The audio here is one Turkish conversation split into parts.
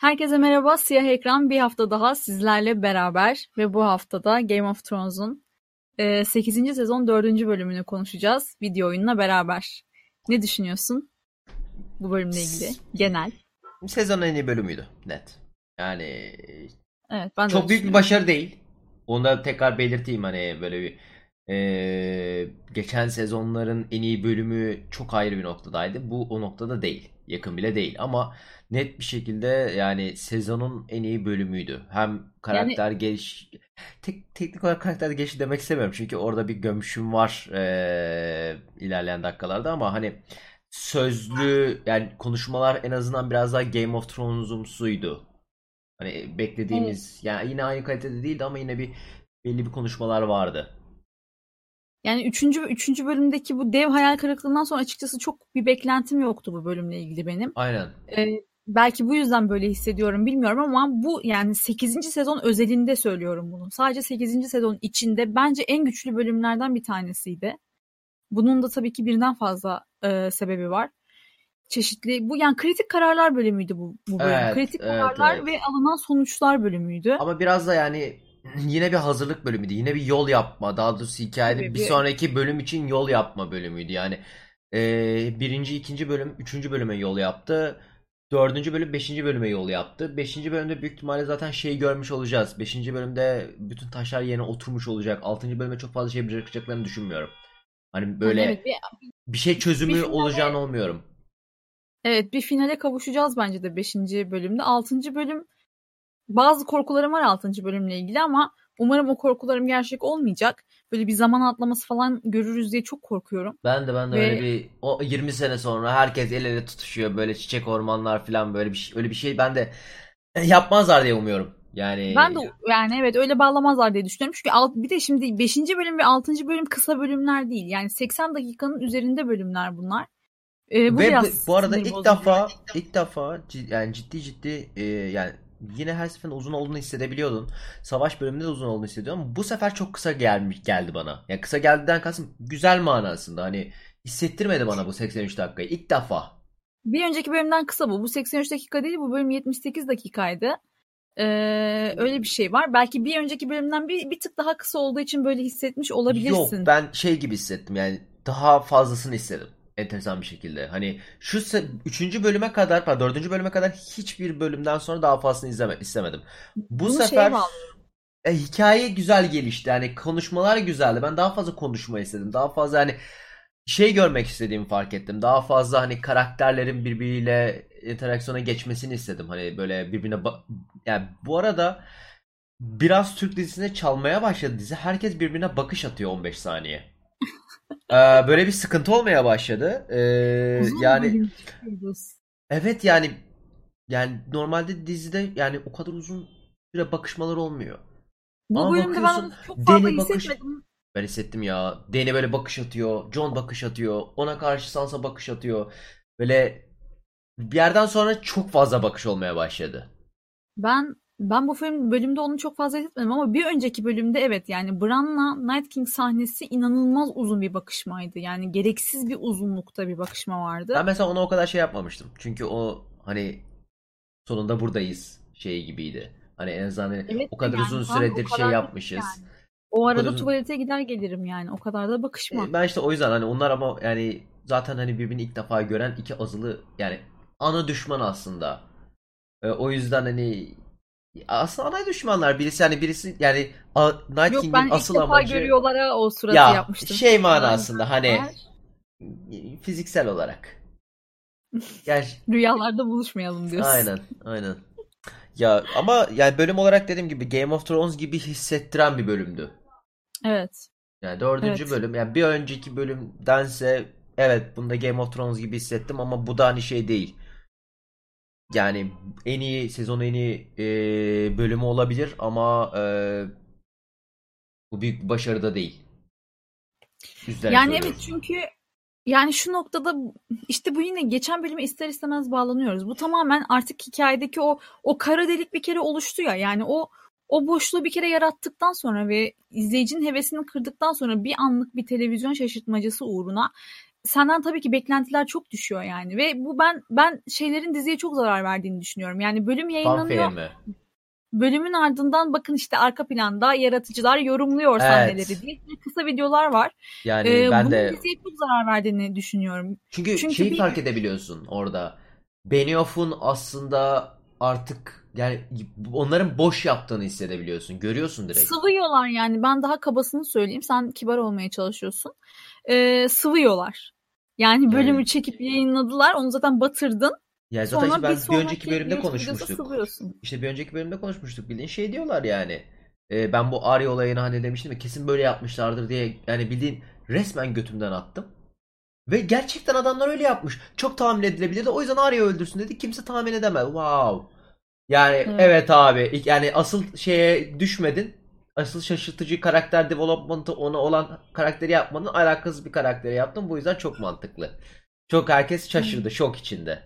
Herkese merhaba. Siyah Ekran bir hafta daha sizlerle beraber ve bu haftada Game of Thrones'un e, 8. sezon 4. bölümünü konuşacağız video oyununa beraber. Ne düşünüyorsun bu bölümle ilgili genel? Sezonun en iyi bölümüydü net. Yani Evet ben çok büyük bir başarı değil. Onu da tekrar belirteyim hani böyle bir eee, geçen sezonların en iyi bölümü çok ayrı bir noktadaydı. Bu o noktada değil. Yakın bile değil ama net bir şekilde yani sezonun en iyi bölümüydü. Hem karakter geliş tek, teknik olarak karakter gelişi demek istemiyorum çünkü orada bir gömüşüm var eee, ilerleyen dakikalarda ama hani sözlü yani konuşmalar en azından biraz daha Game of Thrones'umsuydu. Hani beklediğimiz yani yine aynı kalitede değildi ama yine bir belli bir konuşmalar vardı. Yani üçüncü, üçüncü bölümdeki bu dev hayal kırıklığından sonra açıkçası çok bir beklentim yoktu bu bölümle ilgili benim. Aynen. Ee, belki bu yüzden böyle hissediyorum bilmiyorum ama bu yani 8. sezon özelinde söylüyorum bunu. Sadece 8. sezon içinde bence en güçlü bölümlerden bir tanesiydi. Bunun da tabii ki birden fazla e, sebebi var. Çeşitli bu yani kritik kararlar bölümüydü bu, bu bölüm. Evet, kritik evet, kararlar evet. ve alınan sonuçlar bölümüydü. Ama biraz da yani yine bir hazırlık bölümüydü. Yine bir yol yapma. Daha doğrusu hikayede bir bir- sonraki bölüm için yol yapma bölümüydü. Yani eee, birinci, ikinci bölüm, üçüncü bölüme yol yaptı. Dördüncü bölüm, beşinci bölüme yol yaptı. Beşinci bölümde büyük ihtimalle zaten şeyi görmüş olacağız. Beşinci bölümde bütün taşlar yerine oturmuş olacak. Altıncı bölüme çok fazla şey bırakacaklarını düşünmüyorum. Hani böyle Yani evet, bir, bir şey çözümü bir finale- olacağını olmuyorum. evet bir finale kavuşacağız bence de 5. bölümde. 6. bölüm bazı korkularım var 6. bölümle ilgili ama umarım o korkularım gerçek olmayacak. Böyle bir zaman atlaması falan görürüz diye çok korkuyorum. Ben de ben de Ve- öyle bir o 20 sene sonra herkes el ele tutuşuyor böyle çiçek ormanlar falan böyle bir şey öyle bir şey ben de yapmazlar diye umuyorum. Yani Ben de yani evet öyle bağlamazlar diye düşünüyorum. Çünkü alt, bir de şimdi 5. bölüm ve 6. bölüm kısa bölümler değil. Yani 80 dakikanın üzerinde bölümler bunlar. Ee, bu ve biraz bu, arada ilk defa ilk defa ci- yani ciddi ciddi e, yani yine her seferinde uzun olduğunu hissedebiliyordun. Savaş bölümünde de uzun olduğunu hissediyordum ama bu sefer çok kısa gelmiş geldi bana. Yani kısa geldiden kastım güzel manasında hani hissettirmedi bana bu 83 dakikayı ilk defa. Bir önceki bölümden kısa bu. Bu 83 dakika değil bu bölüm 78 dakikaydı. Ee, öyle bir şey var. Belki bir önceki bölümden bir, bir tık daha kısa olduğu için böyle hissetmiş olabilirsin. Yok ben şey gibi hissettim yani daha fazlasını istedim. Enteresan bir şekilde. Hani şu 3. bölüme kadar, pardon 4. bölüme kadar hiçbir bölümden sonra daha fazlasını izleme, istemedim. Bu Bunu sefer e, hikaye güzel gelişti. Yani konuşmalar güzeldi. Ben daha fazla konuşma istedim. Daha fazla hani şey görmek istediğimi fark ettim. Daha fazla hani karakterlerin birbiriyle interaksiyona geçmesini istedim. Hani böyle birbirine yani bu arada biraz Türk dizisine çalmaya başladı dizi. Herkes birbirine bakış atıyor 15 saniye. Ee, böyle bir sıkıntı olmaya başladı. Ee, Uzun yani evet yani yani normalde dizide yani o kadar uzun süre bakışmalar olmuyor. Bu Ama bölümde ben çok fazla Dany bakış- hissetmedim. Ben hissettim ya. Dany böyle bakış atıyor. John bakış atıyor. Ona karşı Sansa bakış atıyor. Böyle bir yerden sonra çok fazla bakış olmaya başladı. Ben ben bu film bölümde onu çok fazla hissetmedim ama bir önceki bölümde evet yani Bran'la Night King sahnesi inanılmaz uzun bir bakışmaydı. Yani gereksiz bir uzunlukta bir bakışma vardı. Ben mesela ona o kadar şey yapmamıştım. Çünkü o hani sonunda buradayız şey gibiydi. Hani en azından hani Evet o kadar yani uzun o süredir kadar şey yapmışız. yani. O arada kadar uzun- tuvalete gider gelirim yani. O kadar da bakışma. E, Ben işte o yüzden hani onlar ama yani zaten hani birbirini ilk defa gören iki azılı yani ana düşman aslında. E, o yüzden hani aslında ana düşmanlar birisi yani birisi yani A- Night Yok King'in asıl defa amacı görüyorlar ha o suratı ya yapmıştım. şey manasında hani fiziksel olarak. Gerçi Rüyalarda buluşmayalım diyorsun. aynen aynen. Ya ama yani bölüm olarak dediğim gibi Game of Thrones gibi hissettiren bir bölümdü. Evet. Yani dördüncü Evet. bölüm yani bir önceki bölümdense evet bunda Game of Thrones gibi hissettim ama bu da hani şey değil. Yani en iyi sezon en iyi e, bölümü olabilir ama e, bu büyük bir başarı da değil. Üstlerine Yani söylüyorum. evet çünkü yani şu noktada işte bu yine geçen bölüme ister istemez bağlanıyoruz. Bu tamamen artık hikayedeki o o kara delik bir kere oluştu ya. Yani o o boşluğu bir kere yarattıktan sonra ve izleyicinin hevesini kırdıktan sonra bir anlık bir televizyon şaşırtmacası uğruna senden tabii ki beklentiler çok düşüyor yani ve bu ben ben şeylerin diziye çok zarar verdiğini düşünüyorum. Yani bölüm yayınlanıyor. mi? Bölümün ardından bakın işte arka planda yaratıcılar yorumluyor Evet. sahneleri diye kısa videolar var. Yani Ee, ben de diziye çok zarar verdiğini düşünüyorum. çünkü, çünkü şeyi bir- fark edebiliyorsun orada. Benioff'un aslında artık yani onların boş yaptığını hissedebiliyorsun. Görüyorsun direkt. Sıvıyorlar yani ben daha kabasını söyleyeyim sen kibar olmaya çalışıyorsun. Ee, sıvıyorlar. Yani bölümü Yani- çekip yayınladılar onu zaten batırdın. Yani zaten Sonra ben bir bir önceki bölümde konuşmuştuk. İşte bir önceki bölümde konuşmuştuk bildiğin şey diyorlar yani. E, ben bu Arya olayını hani demiştim ya kesin böyle yapmışlardır diye yani bildiğin resmen götümden attım. Ve gerçekten adamlar öyle yapmış. Çok tahmin edilebilirdi. O yüzden Arya öldürsün dedi. Kimse tahmin edemez. Wow. Yani Evet. evet abi. Yani asıl şeye düşmedin. Asıl şaşırtıcı karakter development'ı ona olan karakteri yapmanın alakasız bir karakteri yaptın. Bu yüzden çok mantıklı. Çok herkes şaşırdı. Şok içinde.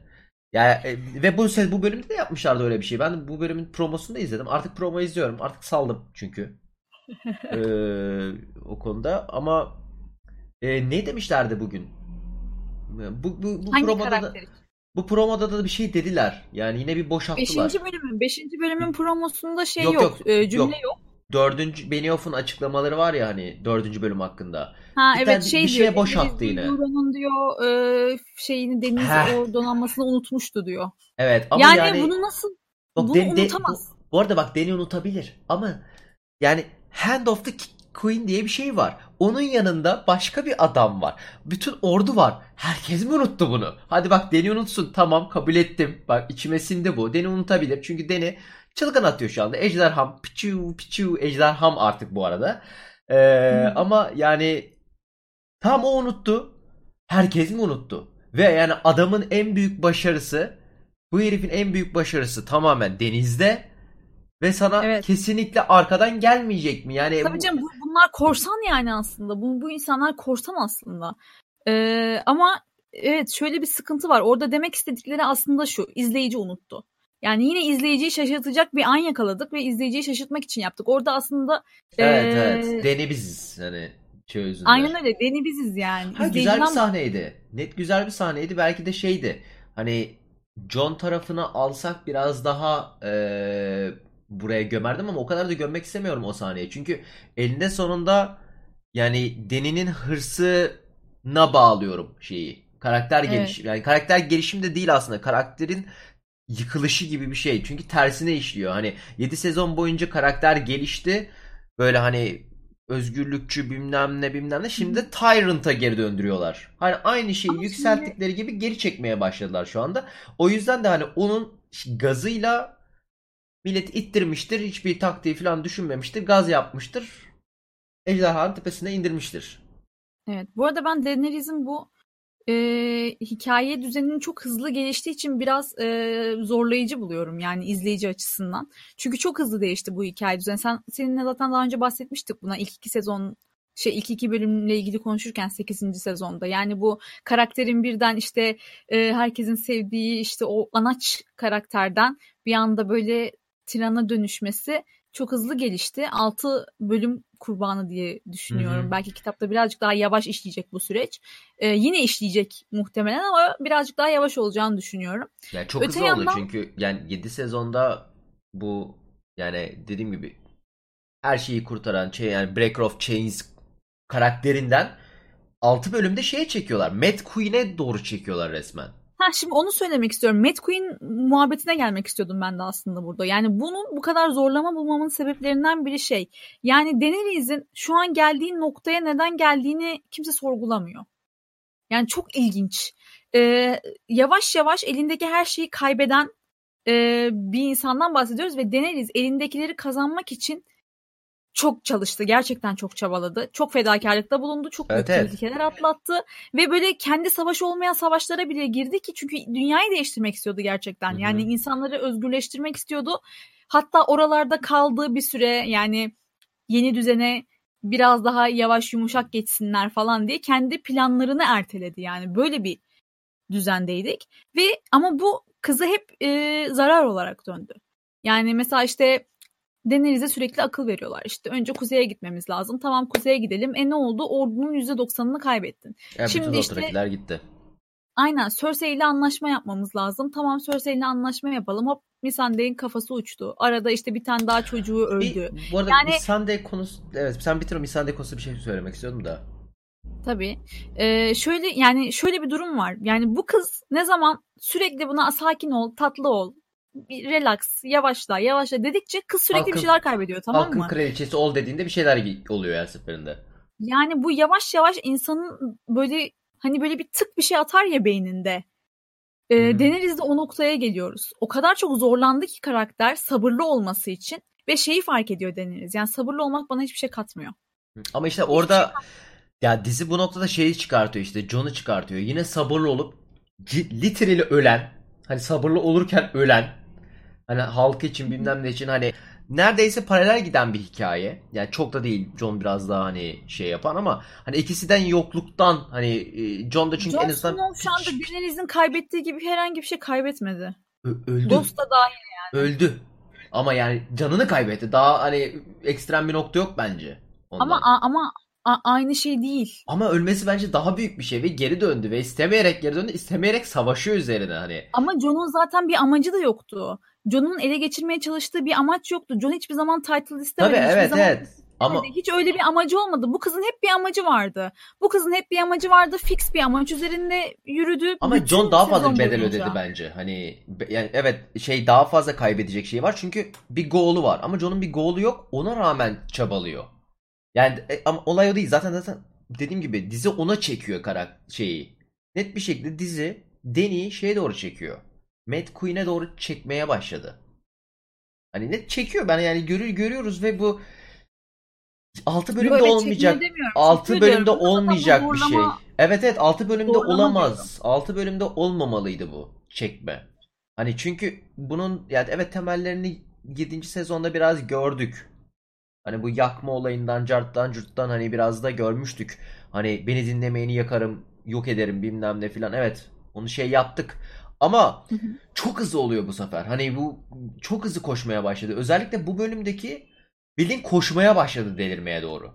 Yani e, ve bu bu bölümde de yapmışlardı öyle bir şey. Ben bu bölümün promosunu da izledim. Artık promo izliyorum. Artık saldım çünkü. Ee, o konuda ama e, ne demişlerdi bugün? Bu bu bu Hangi promoda da bu promoda da bir şey dediler. Yani yine bir boşalttılar. Beşinci bölümün. Beşinci bölümün promosunda şey Yok, yok. yok, e, cümle yok. yok. Dördüncü Benioff'un açıklamaları var ya hani dördüncü bölüm hakkında. Ha Bir evet şey bir diyor. şeye boşalttı yine. Euron'un diyor e, şeyini deniz Heh. o donanmasını unutmuştu diyor. Evet ama yani, yani, bunu nasıl Bak, bunu Den- unutamaz. bu, bu arada bak Deni unutabilir ama yani Hand of the Queen diye bir şey var. Onun yanında başka bir adam var. Bütün ordu var. Herkes mi unuttu bunu? Hadi bak Deni unutsun. Tamam kabul ettim. Bak içime sindi bu. Deni unutabilir. Çünkü Deni çılgın atıyor şu anda. Ejderham. Piçu piçu ejderham artık bu arada. Ee, Hı. ama yani tam o unuttu. Herkes mi unuttu? Ve yani adamın en büyük başarısı bu herifin en büyük başarısı tamamen denizde ve sana Evet. kesinlikle arkadan gelmeyecek mi? Yani Tabii bu- canım bu, bunlar korsan yani aslında. Bu, bu insanlar korsan aslında. Ee, ama evet şöyle bir sıkıntı var. Orada demek istedikleri aslında şu. izleyici unuttu. Yani yine izleyiciyi şaşırtacak bir an yakaladık ve izleyiciyi şaşırtmak için yaptık. Orada aslında evet ee, evet. Deni biziz hani çözünde. aynen öyle. Deni biziz yani. Ha, güzel bir sahneydi. Net güzel bir sahneydi. Belki de şeydi. Hani John tarafını alsak biraz daha eee, buraya gömerdim ama o kadar da gömmek istemiyorum o sahneyi. Çünkü elinde sonunda yani Deni'nin hırsına bağlıyorum şeyi. Karakter Evet. gelişim. Yani karakter gelişim de değil aslında. Karakterin yıkılışı gibi bir şey. Çünkü tersine işliyor. Hani 7 sezon boyunca karakter gelişti. Böyle hani özgürlükçü bilmem ne bilmem ne. Şimdi de Tyrant'a geri döndürüyorlar. Hani aynı şeyi Ama yükselttikleri gibi geri çekmeye başladılar şu anda. O yüzden de hani onun gazıyla millet ittirmiştir. Hiçbir taktiği falan düşünmemiştir. Gaz yapmıştır. Ejderhanın tepesine indirmiştir. Evet. Bu arada ben Daenerys'in bu e, hikaye düzeninin çok hızlı geliştiği için biraz e, zorlayıcı buluyorum yani izleyici açısından. Çünkü çok hızlı değişti bu hikaye düzeni. Sen seninle zaten daha önce bahsetmiştik buna ilk iki sezon şey ilk iki bölümle ilgili konuşurken 8. sezonda. Yani bu karakterin birden işte e, herkesin sevdiği işte o anaç karakterden bir anda böyle tirana dönüşmesi çok hızlı gelişti. 6 bölüm kurbanı diye düşünüyorum. Hı hı. Belki kitapta birazcık daha yavaş işleyecek bu süreç. Ee, yine işleyecek muhtemelen ama birazcık daha yavaş olacağını düşünüyorum. Yani çok Öte hızlı oldu yandan- çünkü yani 7 sezonda bu yani dediğim gibi her şeyi kurtaran şey yani Breaker of Chains karakterinden 6 bölümde şeye çekiyorlar. Mad Queen'e doğru çekiyorlar resmen. Ha şimdi onu söylemek istiyorum. Mad Queen muhabbetine gelmek istiyordum ben de aslında burada. Yani bunun bu kadar zorlama bulmamın sebeplerinden biri şey. Yani Daenerys'in şu an geldiği noktaya neden geldiğini kimse sorgulamıyor. Yani çok ilginç. Ee, yavaş yavaş elindeki her şeyi kaybeden e, bir insandan bahsediyoruz ve Daenerys elindekileri kazanmak için çok çalıştı. Gerçekten çok çabaladı. Çok fedakarlıkta bulundu. Çok büyük Evet, evet. tehlikeler atlattı. Ve böyle kendi savaş olmayan savaşlara bile girdi ki çünkü dünyayı değiştirmek istiyordu gerçekten. Hı hı. Yani insanları özgürleştirmek istiyordu. Hatta oralarda kaldığı bir süre yani yeni düzene biraz daha yavaş yumuşak geçsinler falan diye kendi planlarını erteledi. Yani böyle bir düzendeydik. Ve ama bu kızı hep e, zarar olarak döndü. Yani mesela işte Daenerys'e sürekli akıl veriyorlar. İşte önce kuzeye gitmemiz lazım. Tamam kuzeye gidelim. E ne oldu? Ordunun %90'ını kaybettin. Ya Şimdi işte- gitti. Aynen Cersei ile anlaşma yapmamız lazım. Tamam Cersei ile anlaşma yapalım. Hop Missandei'nin kafası uçtu. Arada işte bir tane daha çocuğu öldü. Bir, bu arada Yani- Missandei konusu evet sen bitir o Missandei konusu bir şey söylemek istiyordum da. Tabii. Ee, şöyle yani şöyle bir durum var. Yani bu kız ne zaman sürekli buna sakin ol, tatlı ol, bir relax, yavaşla, yavaşla dedikçe kız sürekli Halkın- bir şeyler kaybediyor tamam Halkın mı? kraliçesi ol dediğinde bir şeyler oluyor her seferinde. Yani bu yavaş yavaş insanın böyle hani böyle bir tık bir şey atar ya beyninde. Ee, Hı hı. Daenerys'de o noktaya geliyoruz. O kadar çok zorlandı ki karakter sabırlı olması için ve şeyi fark ediyor Daenerys. Yani sabırlı olmak bana hiçbir şey katmıyor. Ama işte orada ya dizi bu noktada şeyi çıkartıyor işte Jon'u çıkartıyor. Yine sabırlı olup literally ölen hani sabırlı olurken ölen hani halk için bilmem ne için hani neredeyse paralel giden bir hikaye. Yani çok da değil Jon biraz daha hani şey yapan ama hani ikisinden yokluktan hani e, Jon da çünkü Jon en azından şu anda Daenerys'in kaybettiği gibi herhangi bir şey kaybetmedi. Ö- öldü. Ghost da dahil. Öldü. Ama yani canını kaybetti. Daha hani ekstrem bir nokta yok bence. Onda. Ama ama a- aynı şey değil. Ama ölmesi bence daha büyük bir şey ve geri döndü ve istemeyerek geri döndü. istemeyerek savaşıyor üzerine hani. Ama Jon'un zaten bir amacı da yoktu. Jon'un ele geçirmeye çalıştığı bir amaç yoktu. Jon hiçbir zaman title istemedi. Tabii evet zaman evet. Ama. Hiç öyle bir amacı olmadı. Bu kızın hep bir amacı vardı. Bu kızın hep bir amacı vardı. Fix bir amaç üzerinde yürüdü. ama John daha fazla bedel boyunca. ödedi bence. Hani yani evet şey daha fazla kaybedecek şey var. Çünkü bir goal'u var. Ama John'un bir goal'u yok. Ona rağmen çabalıyor. Yani e, ama olay o değil. Zaten zaten dediğim gibi dizi ona çekiyor karak şeyi. Net bir şekilde dizi Dany'i şeye doğru çekiyor. Mad Queen'e doğru çekmeye başladı. Hani net çekiyor. Ben yani görür görüyoruz ve bu 6 bölümde Böyle olmayacak. çekmeyi demiyorum. 6 Çekiyor bölümde diyorum. Olmayacak bir şey. Evet evet 6 bölümde olamaz. 6 bölümde olmamalıydı bu çekme. Hani çünkü bunun yani evet temellerini 7. sezonda biraz gördük. Hani bu yakma olayından, carttan, curttan hani biraz da görmüştük. Hani beni dinlemeyeni yakarım, yok ederim bilmem ne filan. Evet onu şey yaptık. Ama çok hızlı oluyor bu sefer. Hani bu çok hızlı koşmaya başladı. Özellikle bu bölümdeki bildiğin koşmaya başladı delirmeye doğru.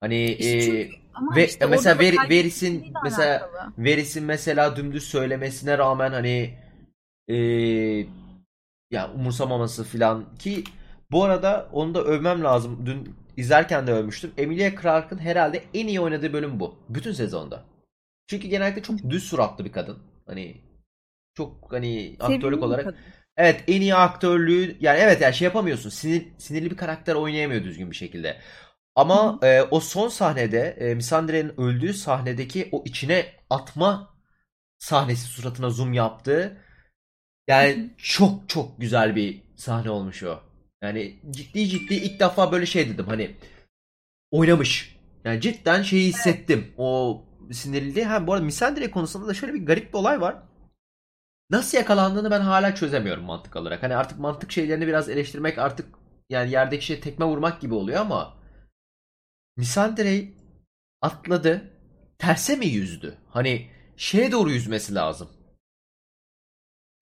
Hani İşte e, ve işte mesela Ver- Veris'in mesela alakalı. Veris'in mesela dümdüz söylemesine rağmen hani e, ya umursamaması filan ki bu arada onu da övmem lazım. Dün izlerken de övmüştüm. Emilia Clarke'ın herhalde en iyi oynadığı bölüm bu. Bütün sezonda. Çünkü genellikle çok düz suratlı bir kadın. Hani çok hani aktörlük Sevimli olarak kadın. Evet en iyi aktörlüğü yani evet yani şey yapamıyorsun. Sinir, sinirli bir karakter oynayamıyor düzgün bir şekilde. Ama e, o son sahnede e, Missandei'nin öldüğü sahnedeki o içine atma sahnesi suratına zoom yaptığı yani çok çok güzel bir sahne olmuş o. Yani ciddi ciddi ilk defa böyle şey dedim hani oynamış. Yani cidden şeyi hissettim. O sinirliliği. Ha bu arada Missandei konusunda da şöyle bir garip bir olay var. Nasıl yakalandığını ben hala çözemiyorum mantık olarak. Hani artık mantık şeylerini biraz eleştirmek artık yani yerdeki şey tekme vurmak gibi oluyor ama Missandei atladı. Terse mi yüzdü? Hani şeye doğru yüzmesi lazım.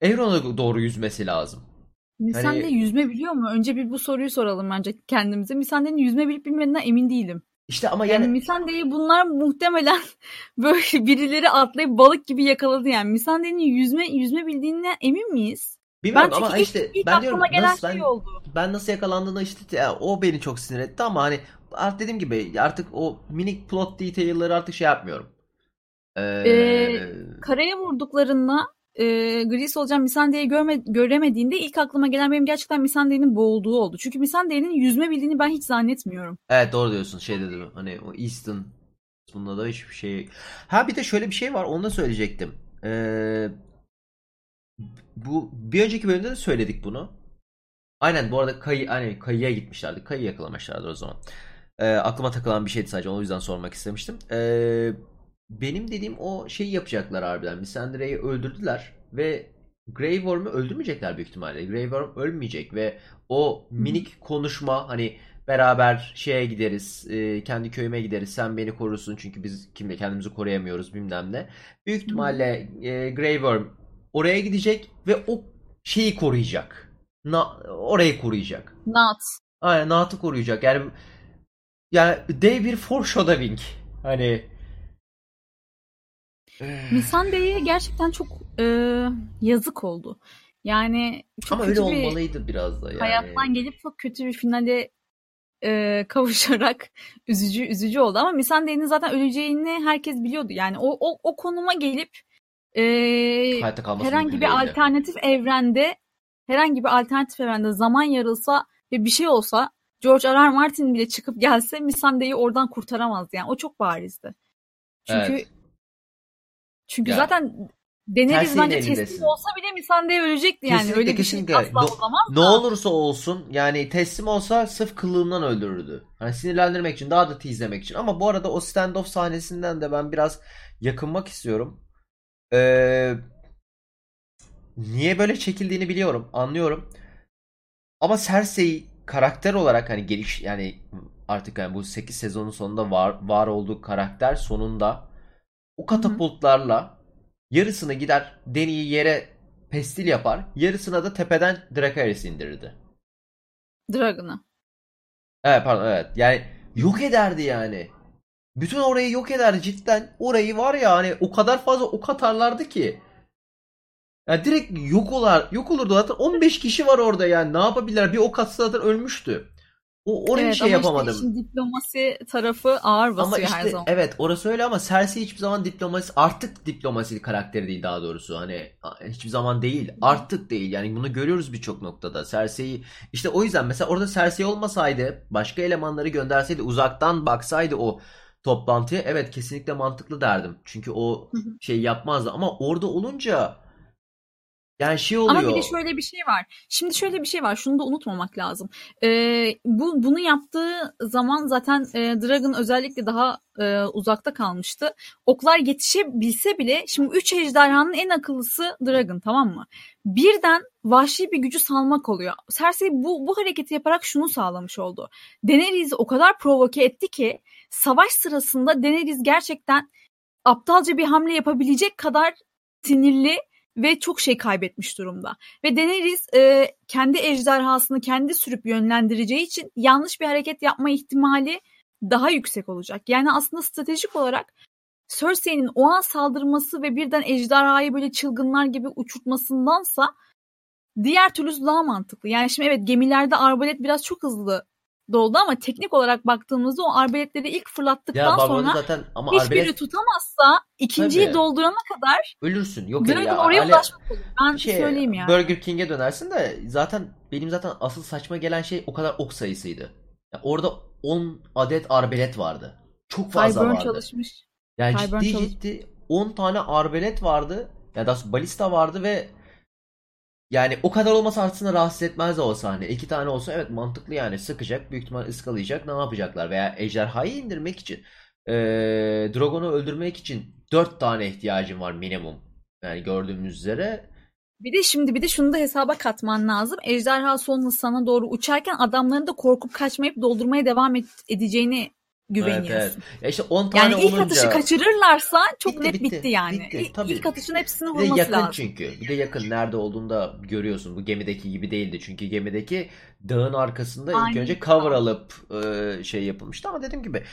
Evron'a doğru yüzmesi lazım. Missandei Hani- yüzme biliyor mu? Önce bir bu soruyu soralım bence kendimize. Missandei'nin yüzme bilip bilmediğinden emin değilim. İşte ama Yani yani Missandei'yi bunlar muhtemelen böyle birileri atlayıp balık gibi yakaladı yani. Missandei'nin yüzme yüzme bildiğine emin miyiz? bilmiyorum ben ama ilk, işte ilk ben diyorum nasıl şey ben, oldu. ben nasıl yakalandığını işte ya, o beni çok sinir etti ama hani artık dediğim gibi artık o minik plot detail'ları artık şey yapmıyorum. Ee, Ee, Karaya vurduklarında e, gri solucan Missandei'yi görme, göremediğinde ilk aklıma gelen benim gerçekten Missandei'nin boğulduğu oldu. Çünkü Missandei'nin yüzme bildiğini ben hiç zannetmiyorum. Evet doğru diyorsun. Şey dedim hani o Easton bunda da hiçbir şey ha bir de şöyle bir şey var onu da söyleyecektim. Ee, bu bir önceki bölümde de söyledik bunu. Aynen bu arada kayı hani kayıya gitmişlerdi kayı yakalamışlardı o zaman. Ee, aklıma takılan bir şeydi sadece o yüzden sormak istemiştim. Ee, benim dediğim o şeyi yapacaklar harbiden Missandei'yi öldürdüler ve Grey Worm'u öldürmeyecekler büyük ihtimalle Grey Worm ölmeyecek ve o minik konuşma hani beraber şeye gideriz e, kendi köyüme gideriz sen beni korursun çünkü biz kimle kendimizi koruyamıyoruz bilmem ne. Büyük ihtimalle e, Grey Worm oraya gidecek ve o şeyi koruyacak. Na, orayı koruyacak. Nat. Aynen Naat'ı koruyacak. Yani yani dev bir foreshadowing. Hani Missandei'ye gerçekten çok e, yazık oldu. Yani çok ama öyle kötü bir olmalıydı biraz da yani. hayattan gelip çok kötü bir finale e, kavuşarak üzücü üzücü oldu. Ama Missandei'nin zaten öleceğini herkes biliyordu. Yani o o, o konuma gelip e, herhangi bir alternatif evrende herhangi bir alternatif evrende zaman yarılsa ve bir şey olsa George R. R. Martin bile çıkıp gelse Missandei'yi oradan kurtaramazdı. Yani o çok barizdi. Çünkü Evet. Çünkü Ya, zaten Cersei'nin bence teslim olsa bile Missandei ölecekti yani. Kesinlikle Öyle bir şey kesinlikle. asla No- olamaz ne olursa olsun yani teslim olsa sırf kıllığından öldürürdü. Hani sinirlendirmek için daha da tease'lemek için. Ama bu arada o standoff sahnesinden de ben biraz yakınmak istiyorum. Ee, niye böyle çekildiğini biliyorum, anlıyorum. Ama Cersei karakter olarak hani geliş yani artık yani bu 8 sezonun sonunda var var olduğu karakter sonunda o katapultlarla yarısını gider Dany'yi yere pestil yapar, yarısına da tepeden Dracarys indirirdi. Dragon'ı. Evet pardon evet. Yani yok ederdi yani. Bütün orayı yok ederdi cidden. Orayı var ya hani o kadar fazla ok atarlardı ki. Yani direkt yok olar, yok olurdu zaten 15 kişi var orada yani ne yapabilirler? Bir ok atsa zaten ölmüştü. O orayı Evet şey ama işte yapamadım. işin diplomasi tarafı ağır Ama basıyor her işte zaman. evet orası öyle ama Cersei hiçbir zaman diplomasi artık diplomasi karakteri değil daha doğrusu. Hani hiçbir zaman değil artık değil. Yani bunu görüyoruz birçok noktada. Cersei işte o yüzden mesela orada Cersei olmasaydı başka elemanları gönderseydi uzaktan baksaydı o toplantıya evet kesinlikle mantıklı derdim. Çünkü o şey yapmazdı. Ama orada olunca yani şey Ama bir oluyor de şöyle bir şey var. Şimdi şöyle bir şey var. Şunu da unutmamak lazım. Ee, bu bunu yaptığı zaman zaten e, Dragon özellikle daha e, uzakta kalmıştı. Oklar yetişebilse bile şimdi 3 ejderhanın en akıllısı Dragon tamam mı? Birden vahşi bir gücü salmak oluyor. Cersei bu, bu hareketi yaparak şunu sağlamış oldu. Daenerys'i o kadar provoke etti ki savaş sırasında Daenerys gerçekten aptalca bir hamle yapabilecek kadar sinirli ve çok şey kaybetmiş durumda. Ve Daenerys e, kendi ejderhasını kendi sürüp yönlendireceği için yanlış bir hareket yapma ihtimali daha yüksek olacak. Yani aslında stratejik olarak Cersei'nin o an saldırması ve birden ejderhayı böyle çılgınlar gibi uçurtmasındansa diğer türlüsü daha mantıklı. Yani şimdi evet gemilerde arbalet biraz çok hızlı doldu ama teknik olarak baktığımızda o arbaletleri ilk ya fırlattıktan Barbaros'u sonra zaten ama hiçbiri Arbelet tutamazsa ikinciyi Tabii. doldurana kadar ölürsün yok Dragon ya oraya Ale- ulaşmak olur. Ben şey, söyleyeyim ya. Burger King'e dönersin de zaten benim zaten asıl saçma gelen şey o kadar ok sayısıydı. Ya orada 10 adet arbelet vardı. Çok fazla Tyburn vardı. çalışmış. Yani Tyburn ciddi çalış- ciddi 10 tane arbelet vardı. Ya da balista vardı ve yani o kadar olmasa aslında rahatsız etmezdi o sahne. İki tane olsa evet mantıklı yani sıkacak büyük ihtimal ıskalayacak ne yapacaklar veya ejderhayı indirmek için eee Drogon'u öldürmek için 4 tane ihtiyacın var minimum. Yani gördüğümüz üzere Bir de şimdi bir de şunu da hesaba katman lazım. Ejderha son sana doğru uçarken adamların da korkup kaçmayıp doldurmaya devam et- edeceğini güveniyorsun. Evet, evet. Ya işte 10 tane Yani ilk olunca atışı kaçırırlarsa çok Bitti, net bitti, bitti, yani. bitti, İlk, tabii. ilk atışın hepsini Bir de vurması yakın lazım. çünkü. Bir de yakın nerede olduğunu da görüyorsun. Bu gemideki gibi değildi. Çünkü gemideki dağın arkasında ilk Aynen. önce cover alıp e, şey yapılmıştı ama dediğim gibi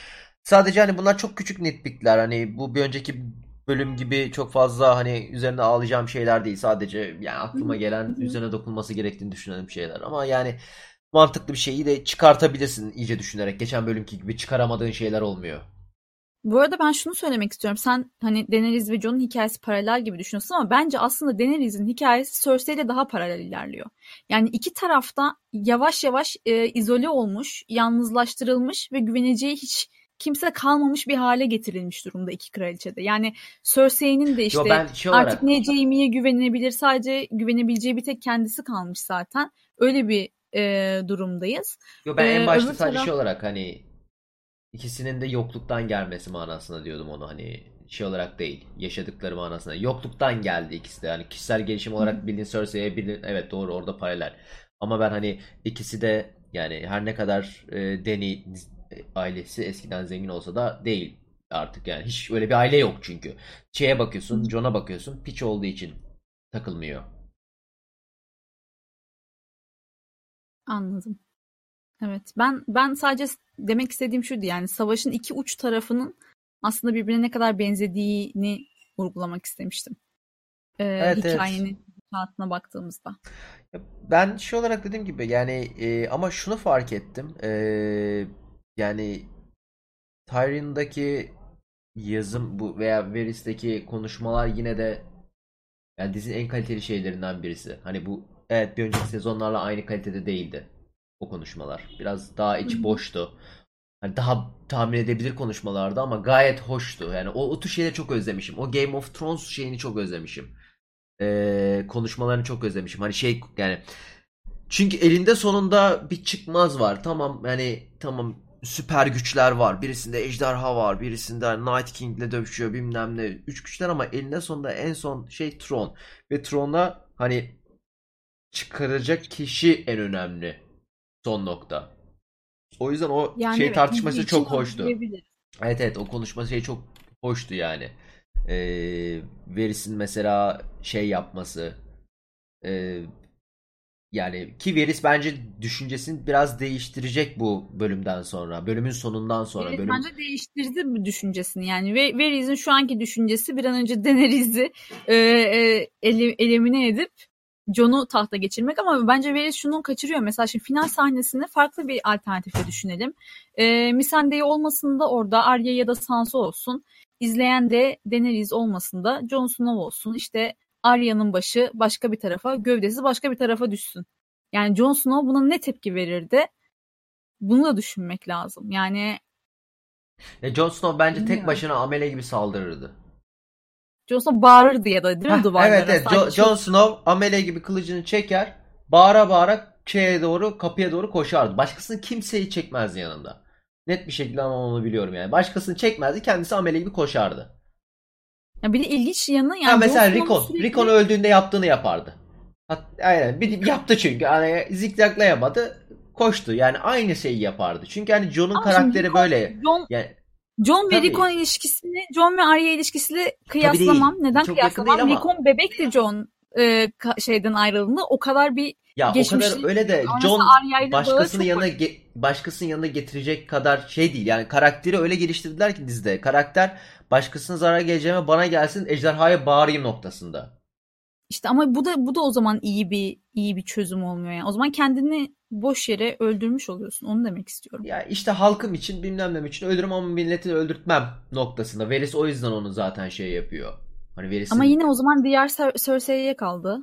sadece hani bunlar çok küçük nitpickler. Hani bu bir önceki bölüm gibi çok fazla hani üzerine ağlayacağım şeyler değil. Sadece yani aklıma gelen üzerine dokunması gerektiğini düşündüğüm şeyler. Ama yani mantıklı bir şeyi de çıkartabilirsin iyice düşünerek. Geçen bölümki gibi çıkaramadığın şeyler olmuyor. Bu arada ben şunu söylemek istiyorum. Sen hani Daenerys ve Jon'un hikayesi paralel gibi düşünüyorsun ama bence aslında Daenerys'in hikayesi Cersei ile daha paralel ilerliyor. Yani iki tarafta yavaş yavaş e, izole olmuş, yalnızlaştırılmış ve güveneceği hiç kimse kalmamış bir hale getirilmiş durumda iki kraliçede. Yani Cersei'nin de işte Yo ben şey olarak artık ne Jaime'ye güvenebilir sadece güvenebileceği bir tek kendisi kalmış zaten. Öyle bir e, durumdayız. Yo ben en Ee, başta öbür sadece taraf- şey olarak hani ikisinin de yokluktan gelmesi manasında diyordum onu hani şey olarak değil yaşadıkları manasında. Yokluktan geldi ikisi de hani kişisel gelişim olarak bildiğin Cersei'ye bildiğin evet doğru orada paralel. Ama ben hani ikisi de yani her ne kadar e, Dany ailesi eskiden zengin olsa da değil artık yani hiç öyle bir aile yok çünkü. Şeye bakıyorsun Jon'a bakıyorsun piç olduğu için takılmıyor Anladım. Evet. Ben ben sadece demek istediğim şuydu yani savaşın iki uç tarafının aslında birbirine ne kadar benzediğini vurgulamak istemiştim. Ee, Evet evet. hikayenin hayatına baktığımızda. Ben şey olarak dediğim gibi yani e, ama şunu fark ettim. E, yani Tyrion'daki yazım bu veya Varys'teki konuşmalar yine de yani dizinin en kaliteli şeylerinden birisi. Hani bu evet bir önceki sezonlarla aynı kalitede değildi o konuşmalar. Biraz daha içi boştu. Hani daha tahmin edebilir konuşmalardı ama gayet hoştu. Yani o, o tür şeyleri çok özlemişim. O Game of Thrones şeyini çok özlemişim. Ee, konuşmalarını çok özlemişim. Hani şey yani çünkü elinde sonunda bir çıkmaz var. Tamam yani tamam süper güçler var. Birisinde ejderha var. Birisinde Night King'le dövüşüyor bilmem ne. Üç güçler ama elinde sonunda en son şey Tron. Ve Tron'a hani çıkaracak kişi en önemli. Son nokta. O yüzden o Yani şey evet tartışması için çok hoştu. Evet evet o konuşma şey çok hoştu yani. Ee, Varys'in mesela şey yapması. Ee, yani ki Varys bence düşüncesini biraz değiştirecek bu bölümden sonra. Bölümün sonundan sonra. Veris Bölüm bence değiştirdi bu düşüncesini yani. Ve Veris'in şu anki düşüncesi bir an önce Daenerys'i e, e, ele- edip Jon'u tahta geçirmek ama bence Varys şunu kaçırıyor. Mesela şimdi final sahnesinde farklı bir alternatifle düşünelim. E, Missandei olmasın da orada Arya ya da Sansa olsun. İzleyen de Daenerys olmasın da Jon Snow olsun. İşte Arya'nın başı başka bir tarafa, gövdesi başka bir tarafa düşsün. Yani Jon Snow buna ne tepki verirdi? Bunu da düşünmek lazım. Yani e, Jon Snow bence tek bilmiyorum. başına amele gibi saldırırdı. Jon Snow bağırırdı ya da değil mi Heh, evet duvarlara? evet Jo- Jon Snow amele gibi kılıcını çeker. Bağıra bağıra şeye doğru kapıya doğru koşardı. Başkasını kimseyi çekmezdi yanında. Net bir şekilde ama onu biliyorum yani. Başkasını çekmezdi kendisi amele gibi koşardı. ya bir de ilginç yanı Ha yani Jon mesela Rickon. Rickon sürekli öldüğünde yaptığını yapardı. Hat, aynen bir, yaptı çünkü. Hani zikzaklayamadı. Koştu. Yani aynı şeyi yapardı. Çünkü hani Jon'un karakteri Rickon, böyle. Jon, Yani Jon ve Rickon ilişkisini Jon ve Arya değil. kıyaslamam. Neden Çok değil kıyaslamam? ama Rickon bebekti Jon e, ka- şeyden ayrıldığında. O kadar bir ya o kadar geçmişlik öyle de bağı başkasının yanına ge- başkasının yanına getirecek kadar şey değil. Yani karakteri öyle geliştirdiler ki dizide. Karakter başkasına zarar geleceğime bana gelsin ejderhaya bağırayım noktasında. İşte ama bu da bu da o zaman iyi bir iyi bir çözüm olmuyor yani. O zaman kendini boş yere öldürmüş oluyorsun. Onu demek istiyorum. Ya işte halkım için bilmem ne için ölürüm ama milleti öldürtmem noktasında. Varys o yüzden onu zaten şey yapıyor. Hani Ama Varys'in yine o zaman diğer Cer- Cersei'ye kaldı.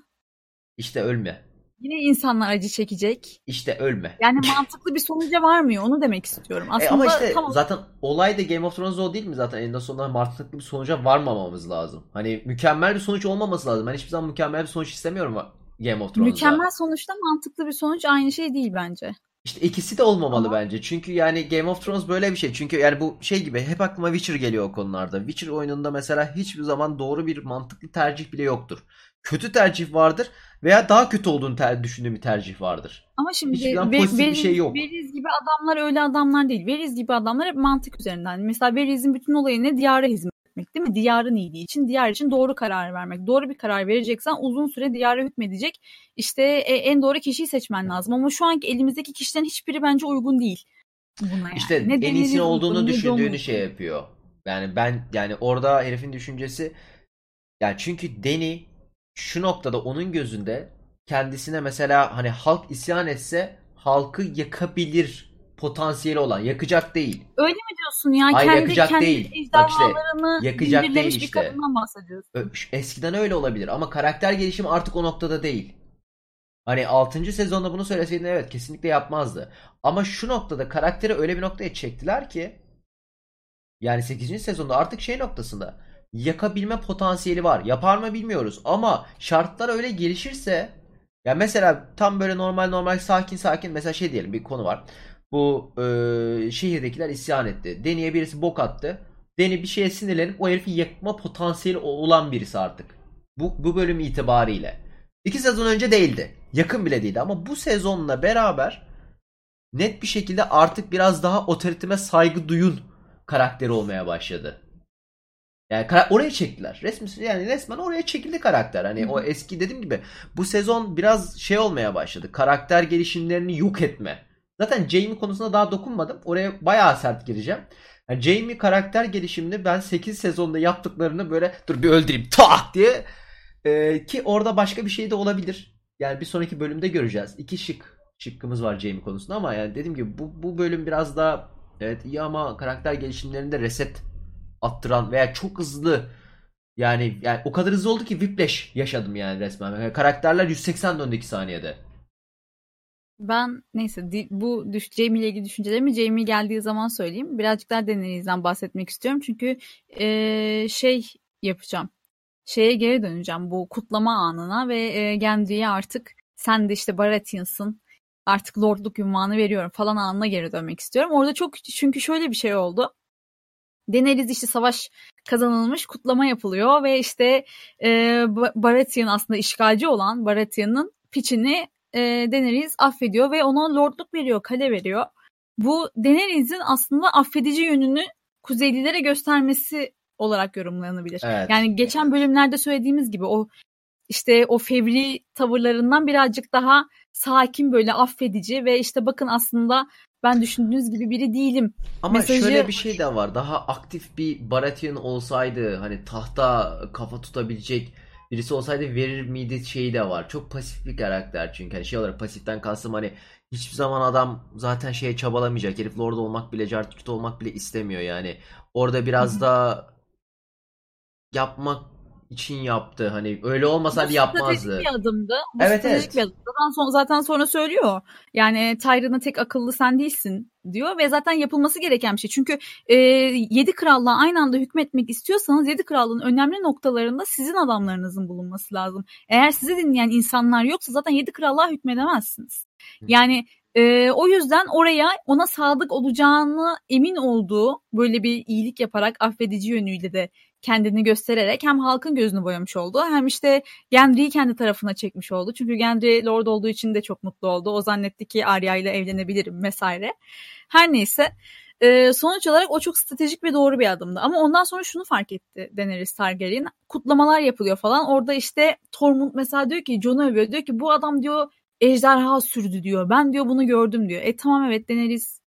işte ölme. Yine insanlar acı çekecek. İşte ölme. Yani mantıklı bir sonuca varmıyor. Onu demek istiyorum. E ama Aslında işte tam zaten olay da Game of Thrones o değil mi zaten? Eninde sonunda mantıklı bir sonuca varmamamız lazım. Hani mükemmel bir sonuç olmaması lazım. Ben hiçbir zaman mükemmel bir sonuç istemiyorum Game of mükemmel Thrones'da. sonuçta mantıklı bir sonuç aynı şey değil bence. İşte ikisi de olmamalı Ama bence. Çünkü yani Game of Thrones böyle bir şey. Çünkü yani bu şey gibi hep aklıma Witcher geliyor o konularda. Witcher oyununda mesela hiçbir zaman doğru bir mantıklı tercih bile yoktur. Kötü tercih vardır veya daha kötü olduğunu ter düşündüğüm bir tercih vardır. ama Hiçbir şimdi zaman Ve- pozitif bir şey Veriz, yok. Veriz gibi adamlar öyle adamlar değil. Veriz gibi adamlar hep mantık üzerinden. Mesela Veriz'in bütün olayı ne? Diyara hizmet etmek değil mi? Diyarın iyiliği için, diyar için doğru karar vermek. Doğru bir karar vereceksen uzun süre diyara hükmedecek işte e, en doğru kişiyi seçmen lazım. Ama şu anki elimizdeki kişilerin hiçbiri bence uygun değil buna yani. İşte Ne en iyisini olduğunu düşündüğünü şey yapıyor. Yani ben yani orada herifin düşüncesi yani çünkü Dany şu noktada onun gözünde kendisine mesela hani halk isyan etse halkı yakabilir potansiyeli olan yakacak değil. Öyle mi diyorsun ya? Hayır Kendi yakacak kendi değil. Bak işte yakacak değil bir işte. bahsediyorsun. Eskiden öyle olabilir ama karakter gelişimi artık o noktada değil. Hani 6. sezonda bunu söyleseydin evet kesinlikle yapmazdı. Ama şu noktada karakteri öyle bir noktaya çektiler ki yani 8. sezonda artık şey noktasında yakabilme potansiyeli var. Yapar mı bilmiyoruz ama şartlar öyle gelişirse ya mesela tam böyle normal normal sakin sakin mesela şey diyelim bir konu var. Bu e, şehirdekiler isyan etti. Deni'ye birisi bok attı. Deni bir şeye sinirlenip o herifi yakma potansiyeli olan birisi artık. Bu, bu bölüm itibariyle. İki sezon önce değildi. Yakın bile değildi ama bu sezonla beraber net bir şekilde artık biraz daha otoriteme saygı duyun karakteri olmaya başladı. Yani oraya çektiler. Resmi yani resmen oraya çekildi karakter. Hani o eski dediğim gibi bu sezon biraz şey olmaya başladı. Karakter gelişimlerini yok etme. Zaten Jamie konusunda daha dokunmadım. Oraya bayağı sert gireceğim. Yani Jamie karakter gelişimini ben 8 sezonda yaptıklarını böyle dur bir öldüreyim tak diye ee, ki orada başka bir şey de olabilir. Yani bir sonraki bölümde göreceğiz. İki şık şıkkımız var Jamie konusunda ama yani dediğim gibi bu, bu bölüm biraz daha evet iyi ama karakter gelişimlerinde reset attıran veya çok hızlı yani yani o kadar hızlı oldu ki Whiplash yaşadım yani resmen. Yani karakterler 180 döndü 2 saniyede. Ben neyse bu düş, Jamie ile ilgili düşüncelerimi Jamie geldiği zaman söyleyeyim. Birazcık daha Daenerys'den bahsetmek istiyorum. Çünkü ee, şey yapacağım. Şeye geri döneceğim bu kutlama anına ve e, Gendry'e artık sen de işte Baratheon'sın artık lordluk ünvanı veriyorum falan anına geri dönmek istiyorum. Orada çok çünkü şöyle bir şey oldu. Daenerys işte savaş kazanılmış kutlama yapılıyor ve işte e, Baratheon aslında işgalci olan Baratheon'ın piçini e, Daenerys affediyor ve ona lordluk veriyor, kale veriyor. Bu Daenerys'in aslında affedici yönünü Kuzeylilere göstermesi olarak yorumlanabilir. Evet. Yani geçen bölümlerde söylediğimiz gibi o işte o fevri tavırlarından birazcık daha sakin böyle affedici ve işte bakın aslında ben düşündüğünüz gibi biri değilim. Ama Mesajı... şöyle bir şey de var. Daha aktif bir Baratheon olsaydı hani tahta kafa tutabilecek birisi olsaydı verir miydi şeyi de var. Çok pasif bir karakter çünkü hani şey olarak pasiften kastım hani hiçbir zaman adam zaten şeye çabalamayacak. Herif Lord olmak bile, Jartut olmak bile istemiyor yani. Orada biraz da yapmak için yaptı. Hani öyle olmasaydı yapmazdı. Bir adımdı. Bu evet evet. Bir adımdı. Zaten, sonra, zaten sonra söylüyor. Yani Tyrion'a tek akıllı sen değilsin diyor ve zaten yapılması gereken bir şey. Çünkü e, yedi krallığa aynı anda hükmetmek istiyorsanız yedi krallığın önemli noktalarında sizin adamlarınızın bulunması lazım. Eğer sizi dinleyen insanlar yoksa zaten yedi krallığa hükmedemezsiniz. Yani e, o yüzden oraya ona sadık olacağını emin olduğu böyle bir iyilik yaparak affedici yönüyle de kendini göstererek hem halkın gözünü boyamış oldu hem işte Gendry'i kendi tarafına çekmiş oldu. Çünkü Gendry Lord olduğu için de çok mutlu oldu. O zannetti ki Arya ile evlenebilirim vesaire. Her neyse e, sonuç olarak o çok stratejik ve doğru bir adımdı. Ama ondan sonra şunu fark etti Daenerys Targaryen. Kutlamalar yapılıyor falan. Orada işte Tormund mesela diyor ki Jon'u övüyor. Diyor ki bu adam diyor ejderha sürdü diyor. Ben diyor bunu gördüm diyor. E tamam evet Daenerys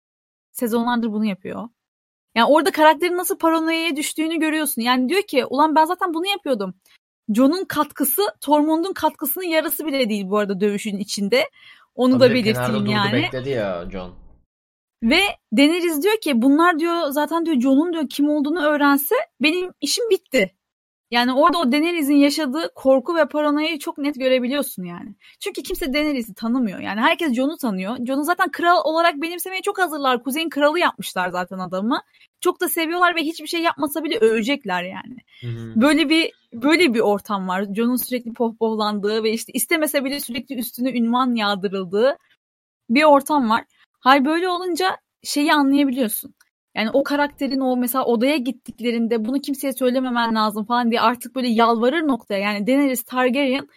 sezonlardır bunu yapıyor. Yani orada karakterin nasıl paranoyaya düştüğünü görüyorsun. Yani diyor ki ulan ben zaten bunu yapıyordum. John'un katkısı Tormund'un katkısının yarısı bile değil bu arada dövüşün içinde. Onu Tabii da belirteyim yani. bekledi ya John. Ve Daenerys diyor ki bunlar diyor zaten diyor John'un diyor kim olduğunu öğrense benim işim bitti. Yani orada o Daenerys'in yaşadığı korku ve paranoyayı çok net görebiliyorsun yani. Çünkü kimse Daenerys'i tanımıyor. Yani herkes Jon'u tanıyor. Jon'u zaten kral olarak benimsemeye çok hazırlar. Kuzeyin kralı yapmışlar zaten adamı. Çok da seviyorlar ve hiçbir şey yapmasa bile övecekler yani. Hı-hı. Böyle bir böyle bir ortam var. Jon'un sürekli pohpohlandığı ve işte istemese bile sürekli üstüne ünvan yağdırıldığı bir ortam var. Hay böyle olunca şeyi anlayabiliyorsun. Yani o karakterin o mesela odaya gittiklerinde bunu kimseye söylememen lazım falan diye artık böyle yalvarır noktaya. Yani Daenerys Targaryen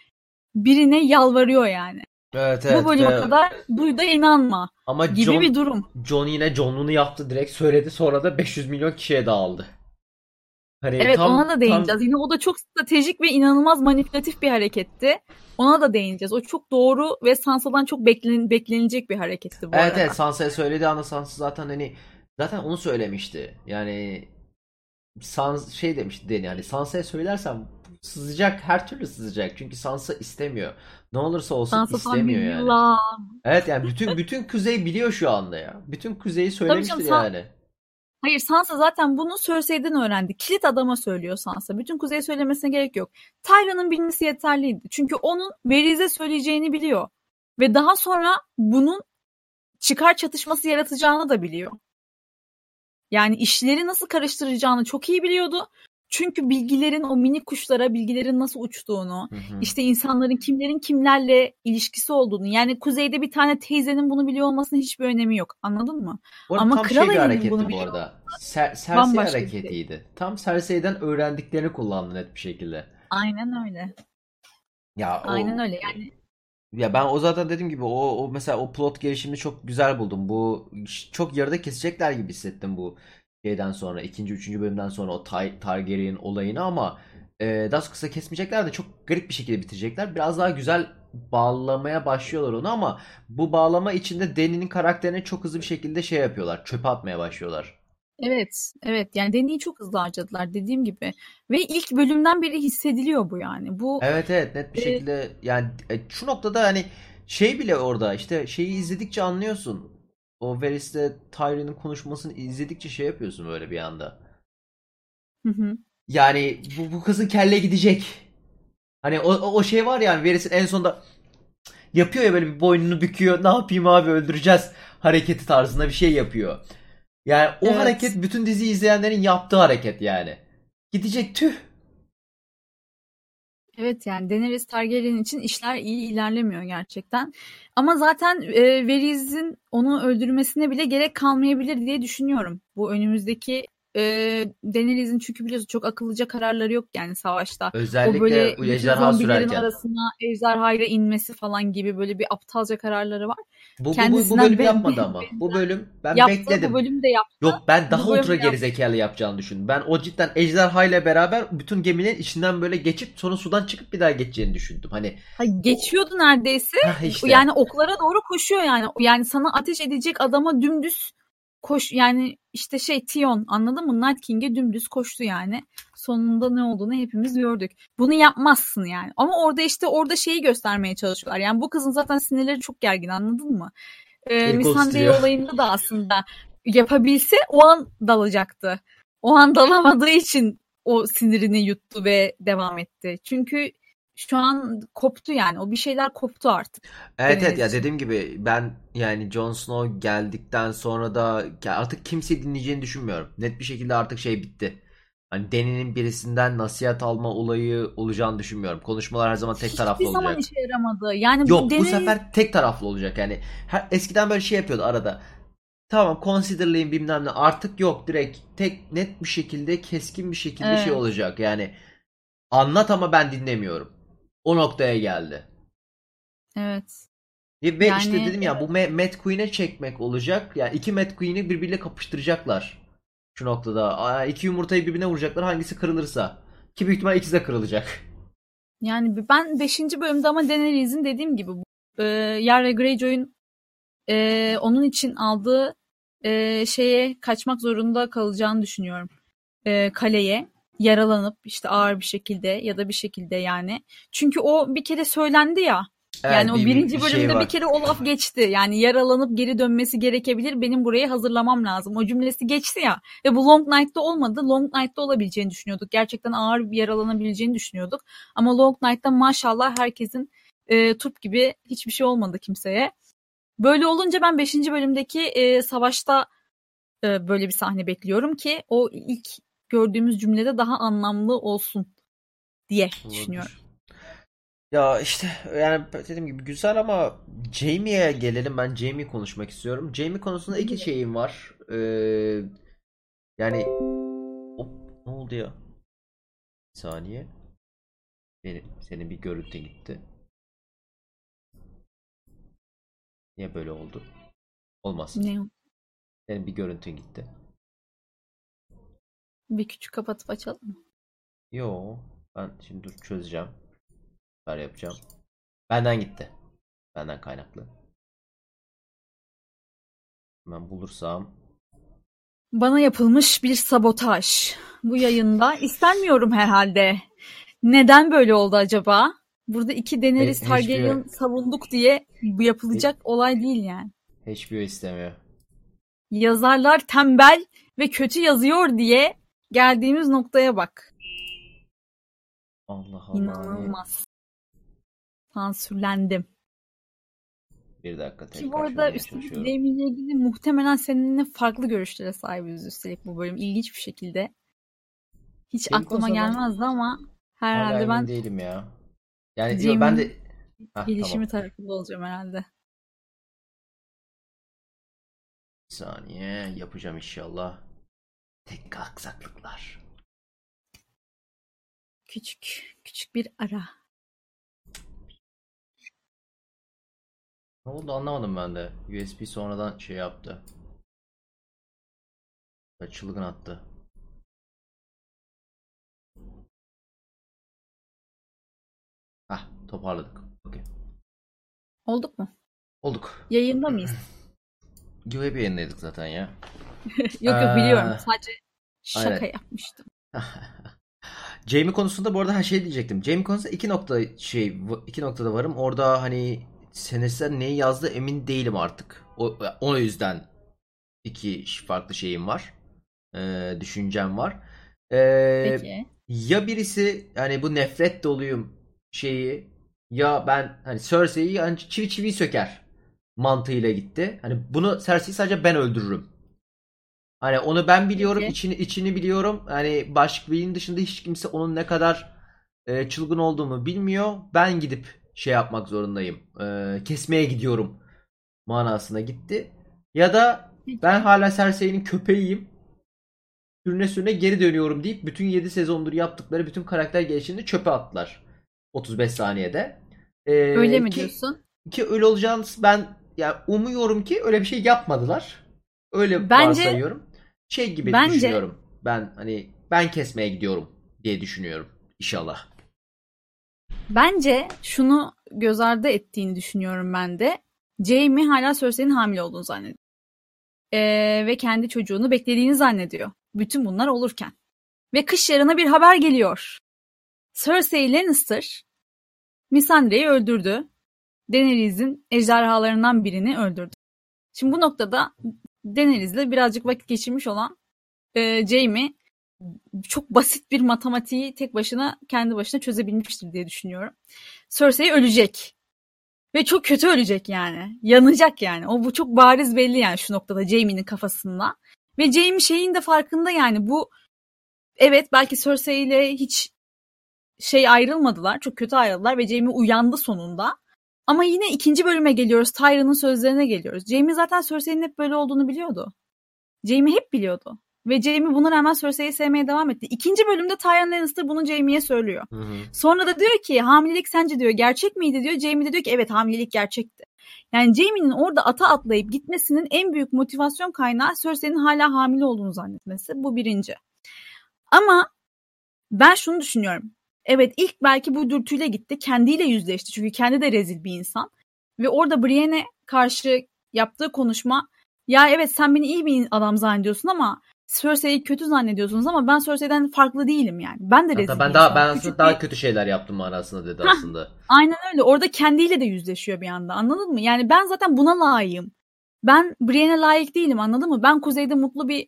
birine yalvarıyor yani. Evet evet. Bu bölüme evet. kadar duyda inanma Ama gibi John, bir durum. John yine John'unu yaptı direkt söyledi sonra da 500 milyon kişiye dağıldı. Hani evet tam, ona da değineceğiz. Tam... Yine o da çok stratejik ve inanılmaz manipülatif bir hareketti. Ona da değineceğiz. O çok doğru ve Sansa'dan çok beklen, beklenilecek bir hareketti bu evet, arada. Evet Sansa'ya söylediği anda Sansa zaten hani Zaten onu söylemişti. Yani Sans şey demişti Deni hani Sansa'ya söylersem sızacak her türlü sızacak. Çünkü Sansa istemiyor. Ne olursa olsun Sansa istemiyor yani. Yılan. Evet yani bütün bütün kuzey biliyor şu anda ya. Bütün kuzeyi söylemiştir canım, yani. Hayır Sansa zaten bunu Cersei'den öğrendi. Kilit adama söylüyor Sansa. Bütün kuzeye söylemesine gerek yok. Tyrion'un bilmesi yeterliydi. Çünkü onun Veriz'e söyleyeceğini biliyor. Ve daha sonra bunun çıkar çatışması yaratacağını da biliyor. Yani işleri nasıl karıştıracağını çok iyi biliyordu. Çünkü bilgilerin o mini kuşlara bilgilerin nasıl uçtuğunu, hı hı. işte insanların kimlerin kimlerle ilişkisi olduğunu. Yani kuzeyde bir tane teyzenin bunu biliyor olmasının hiçbir önemi yok. Anladın mı? Bu Ama tam kral şey bir hareketti bunu bu arada. Ser, Cersei hareketiydi. Şey. Tam Cersei'den öğrendiklerini kullandı net bir şekilde. Aynen öyle. Ya o, Aynen öyle. Yani ya ben o zaten dediğim gibi o, o mesela o plot gelişimini çok güzel buldum. Bu çok yarıda kesecekler gibi hissettim bu şeyden sonra ikinci üçüncü bölümden sonra o Tar- Targaryen olayını ama e, daha kısa kesmeyecekler de çok garip bir şekilde bitirecekler. Biraz daha güzel bağlamaya başlıyorlar onu ama bu bağlama içinde Dany'nin karakterini çok hızlı bir şekilde şey yapıyorlar. Çöpe atmaya başlıyorlar. Evet, evet. Yani Dany'yi çok hızlı harcadılar dediğim gibi. Ve ilk bölümden beri hissediliyor bu yani. Bu Evet evet net bir e, şekilde yani e, şu noktada hani şey bile orada işte şeyi izledikçe anlıyorsun. O Varys'le Tyrion'un konuşmasını izledikçe şey yapıyorsun böyle bir anda. hı hı. Yani bu, bu kızın kelle gidecek. Hani o, o o şey var yani Varys'in en sonunda yapıyor ya böyle bir boynunu büküyor. Ne yapayım abi öldüreceğiz hareketi tarzında bir şey yapıyor. Yani o Evet. hareket bütün dizi izleyenlerin yaptığı hareket yani. Gidecek tüh. Evet yani Daenerys Targaryen için işler iyi ilerlemiyor gerçekten. Ama zaten e, Varys'in onu öldürmesine bile gerek kalmayabilir diye düşünüyorum. Bu önümüzdeki e, Daenerys'in çünkü biliyorsun çok akıllıca kararları yok yani savaşta. O Özellikle böyle bu bütün ejderha sürerken. arasına ejderhayla inmesi falan gibi böyle bir aptalca kararları var. Bu, bu, bu, bu bölüm yapmadı ama. Bu bölüm ben yaptı bekledim. bu bölüm de yaptı. Yok ben daha ultra de yaptı. gerizekalı yapacağını düşündüm. Ben o cidden ejderha ile beraber bütün gemilerin içinden böyle geçip sonra sudan çıkıp bir daha geçeceğini düşündüm. Hani Ha, geçiyordu neredeyse. hah işte. Yani oklara doğru koşuyor yani. Yani sana ateş edecek adama dümdüz koş yani işte şey Tion anladın mı? Night King'e dümdüz koştu yani. Sonunda ne olduğunu hepimiz gördük. Bunu yapmazsın yani. Ama orada işte orada şeyi göstermeye çalışıyorlar. Yani bu kızın zaten sinirleri çok gergin anladın mı? Ee, titriyor. olayında da aslında yapabilse o an dalacaktı. O an dalamadığı için o sinirini yuttu ve devam etti. Çünkü şu an koptu yani. O bir şeyler koptu artık. Evet evet ya dediğim gibi ben yani Jon Snow geldikten sonra da artık kimseyi dinleyeceğini düşünmüyorum. Net bir şekilde artık şey bitti. Hani Dany'nin birisinden nasihat alma olayı olacağını düşünmüyorum. Konuşmalar her zaman tek Hiçbir taraflı zaman olacak. işe yaramadı. Yani bu Yok bu Daenerys sefer tek taraflı olacak yani. Her, eskiden böyle şey yapıyordu arada. Tamam considerlayın bilmem ne. Artık yok direkt tek net bir şekilde keskin bir şekilde şey evet. olacak. Yani anlat ama ben dinlemiyorum. O noktaya geldi. Evet. Ve ve işte Yani dedim ya bu Ma- Mad Queen'e çekmek olacak. Yani iki Mad Queen'i birbiriyle kapıştıracaklar. Şu noktada. İki yumurtayı birbirine vuracaklar hangisi kırılırsa. Ki büyük ihtimal ikisi de kırılacak. Yani ben 5. bölümde ama Daenerys'in dediğim gibi e, Yara Greyjoy'un e, onun için aldığı e, şeye kaçmak zorunda kalacağını düşünüyorum. E, kaleye yaralanıp işte ağır bir şekilde ya da bir şekilde yani. Çünkü o bir kere söylendi ya. Evet Yani o bir, bir, birinci bir bölümde şey bir kere o laf geçti. Yani yaralanıp geri dönmesi gerekebilir. Benim burayı hazırlamam lazım. O cümlesi geçti ya. Ve bu Long Night'ta olmadı. Long Night'ta olabileceğini düşünüyorduk. Gerçekten ağır bir yaralanabileceğini düşünüyorduk. Ama Long Night'ta maşallah herkesin e, turp gibi hiçbir şey olmadı kimseye. Böyle olunca ben 5. bölümdeki e, savaşta e, böyle bir sahne bekliyorum ki o ilk gördüğümüz cümlede daha anlamlı olsun diye düşünüyorum. Ya işte yani dediğim gibi güzel ama Jamie'ye gelelim. Ben Jamie konuşmak istiyorum. Jamie konusunda iki şeyim var. Ee, yani Hop, ne oldu ya? Bir saniye. Benim, senin bir görüntü gitti. Niye böyle oldu? Olmaz. Ne? Senin bir görüntün gitti. Bir küçük kapatıp açalım mı? Yo, ben şimdi dur çözeceğim. Süper yapacağım. Benden gitti. Benden kaynaklı. Hemen bulursam. Bana yapılmış bir sabotaj. Bu yayında istenmiyorum herhalde. Neden böyle oldu acaba? Burada iki Daenerys H- Targaryen HBO savunduk diye bu yapılacak olay değil yani. HBO istemiyor. Yazarlar tembel ve kötü yazıyor diye geldiğimiz noktaya bak. Allah Allah. İnanılmaz. Sansürlendim. Bir dakika Ki tekrar bu arada üstelik. Damien'le ilgili muhtemelen seninle farklı görüşlere sahibiz üstelik bu bölüm. İlginç bir şekilde. Hiç Jamie aklıma gelmezdi ama herhalde ben değilim ya. Yani yo, ben de Hah, gelişimi tamam. tarafında olacağım herhalde. Bir saniye yapacağım inşallah. Tek aksaklıklar. Küçük, küçük bir ara. Ne oldu anlamadım ben de. USB sonradan şey yaptı. Çılgın attı. Hah toparladık. Okey. Olduk mu? Olduk. Yayında mıyız? Yo hep yayındaydık zaten ya. yok yok biliyorum. Ee, Sadece şaka aynen. yapmıştım. Jamie konusunda bu arada her şey diyecektim. Jamie konusunda iki nokta şey iki noktada varım. Orada hani senaristler neyi yazdı emin değilim artık. O, o yüzden iki farklı şeyim var. Ee, düşüncem var. Ee, Peki. ya birisi hani bu nefret doluyum şeyi ya ben hani Cersei'yi hani çivi çivi söker mantığıyla gitti. Hani bunu Cersei'yi sadece ben öldürürüm. Hani onu ben biliyorum, Peki. içini içini biliyorum. Hani başka birinin dışında hiç kimse onun ne kadar e, çılgın olduğumu bilmiyor. Ben gidip şey yapmak zorundayım. E, kesmeye gidiyorum manasına gitti. Ya da ben hala Cersei'nin köpeğiyim. Sürüne sürüne geri dönüyorum deyip bütün 7 sezondur yaptıkları bütün karakter gelişimini çöpe attılar. 35 saniyede. E, Öyle mi ki- diyorsun? ki öyle olacağını ben ya umuyorum ki öyle bir şey yapmadılar. Öyle Bence- varsayıyorum. Şey gibi Bence- düşünüyorum. Ben hani ben kesmeye gidiyorum diye düşünüyorum. İnşallah. Bence şunu göz ardı ettiğini düşünüyorum ben de. Jaime hala Cersei'nin hamile olduğunu zannediyor. Ee, ve kendi çocuğunu beklediğini zannediyor. Bütün bunlar olurken. Ve kış yarına bir haber geliyor. Cersei Lannister Missandrei'yi öldürdü. Daenerys'in ejderhalarından birini öldürdü. Şimdi bu noktada Daenerys'le birazcık vakit geçirmiş olan e, Jaime çok basit bir matematiği tek başına kendi başına çözebilmiştir diye düşünüyorum. Cersei ölecek. Ve çok kötü ölecek yani. Yanacak yani. O bu çok bariz belli yani şu noktada Jaime'nin kafasında. Ve Jaime şeyin de farkında yani bu evet belki Cersei ile hiç şey ayrılmadılar. Çok kötü ayrıldılar ve Jaime uyandı sonunda. Ama yine ikinci bölüme geliyoruz. Tyrion'un sözlerine geliyoruz. Jaime zaten Cersei'nin hep böyle olduğunu biliyordu. Jaime hep biliyordu. Ve Jaime buna rağmen Cersei'yi sevmeye devam etti. İkinci bölümde Tyrion Lannister bunu Jaime'ye söylüyor. Hı hı. Sonra da diyor ki hamilelik sence diyor gerçek miydi diyor. Jaime de diyor ki evet hamilelik gerçekti. Yani Jaime'nin orada ata atlayıp gitmesinin en büyük motivasyon kaynağı Cersei'nin hala hamile olduğunu zannetmesi. Bu birinci. Ama ben şunu düşünüyorum. Evet ilk belki bu dürtüyle gitti. Kendiyle yüzleşti. Çünkü kendi de rezil bir insan. Ve orada Brienne karşı yaptığı konuşma ya evet sen beni iyi bir adam zannediyorsun ama Cersei'yi kötü zannediyorsunuz ama ben Cersei'den farklı değilim yani. Ben de rezil ben daha ben aslında Küçük daha bir- kötü şeyler yaptım manasında dedi aslında. Aynen öyle. Orada kendiyle de yüzleşiyor bir anda. Anladın mı? Yani ben zaten buna layığım. Ben Brienne'e layık değilim anladın mı? Ben kuzeyde mutlu bir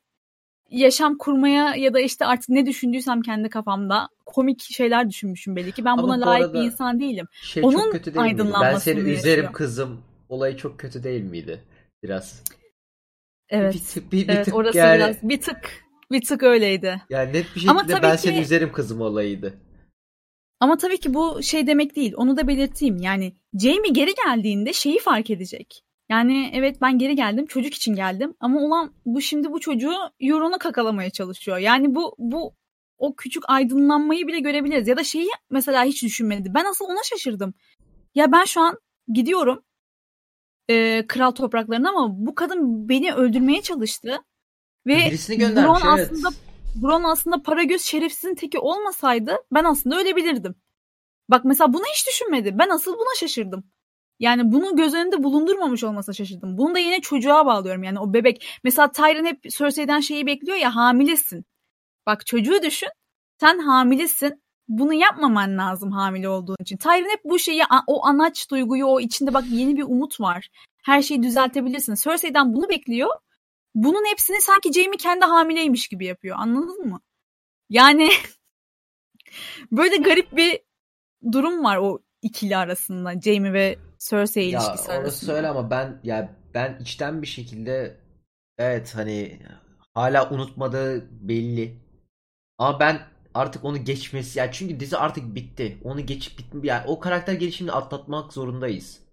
yaşam kurmaya ya da işte artık ne düşündüysem kendi kafamda komik şeyler düşünmüşüm belli ki. Ben Ama buna bu layık bir insan değilim. Şey Onun çok kötü değil miydi? Ben seni üzerim yaşıyor. kızım. Olayı çok kötü değil miydi? Biraz. Evet. Bir tık, bir, bir evet tık orası yani, biraz bir tık bir tık öyleydi. yani net bir Ama şekilde tabii ben ki- seni üzerim kızım olayıydı. Ama tabii ki bu şey demek değil. Onu da belirteyim. Yani Jamie geri geldiğinde şeyi fark edecek. Yani evet ben geri geldim. Çocuk için geldim. Ama ulan bu şimdi bu çocuğu Euron'a kakalamaya çalışıyor. Yani bu bu o küçük aydınlanmayı bile görebiliriz. Ya da şeyi mesela hiç düşünmedi. Ben asıl ona şaşırdım. Ya ben şu an gidiyorum e, kral topraklarına ama bu kadın beni öldürmeye çalıştı. Ve Birisini göndermiş, Bron evet. aslında Bron aslında para göz şerefsizin teki olmasaydı ben aslında ölebilirdim. Bak mesela bunu hiç düşünmedi. Ben asıl buna şaşırdım. Yani bunu göz önünde bulundurmamış olmasa şaşırdım. Bunu da yine çocuğa bağlıyorum. Yani o bebek. Mesela Tyrion hep Cersei'den şeyi bekliyor ya hamilesin. Bak çocuğu düşün. Sen hamilesin. Bunu yapmaman lazım hamile olduğun için. Tyrion hep bu şeyi, o anaç duyguyu, o içinde bak yeni bir umut var. Her şeyi düzeltebilirsin. Cersei'den bunu bekliyor. Bunun hepsini sanki Jaime kendi hamileymiş gibi yapıyor. Anladın mı? Yani böyle garip bir durum var o ikili arasında. Jaime ve Cersei Ya ilişkisi orası arasında. öyle ama ben ya ben içten bir şekilde evet hani hala unutmadığı belli. Ama ben artık onu geçmesi ya çünkü dizi artık bitti. Onu geçip bitmi yani o karakter gelişimini atlatmak zorundayız.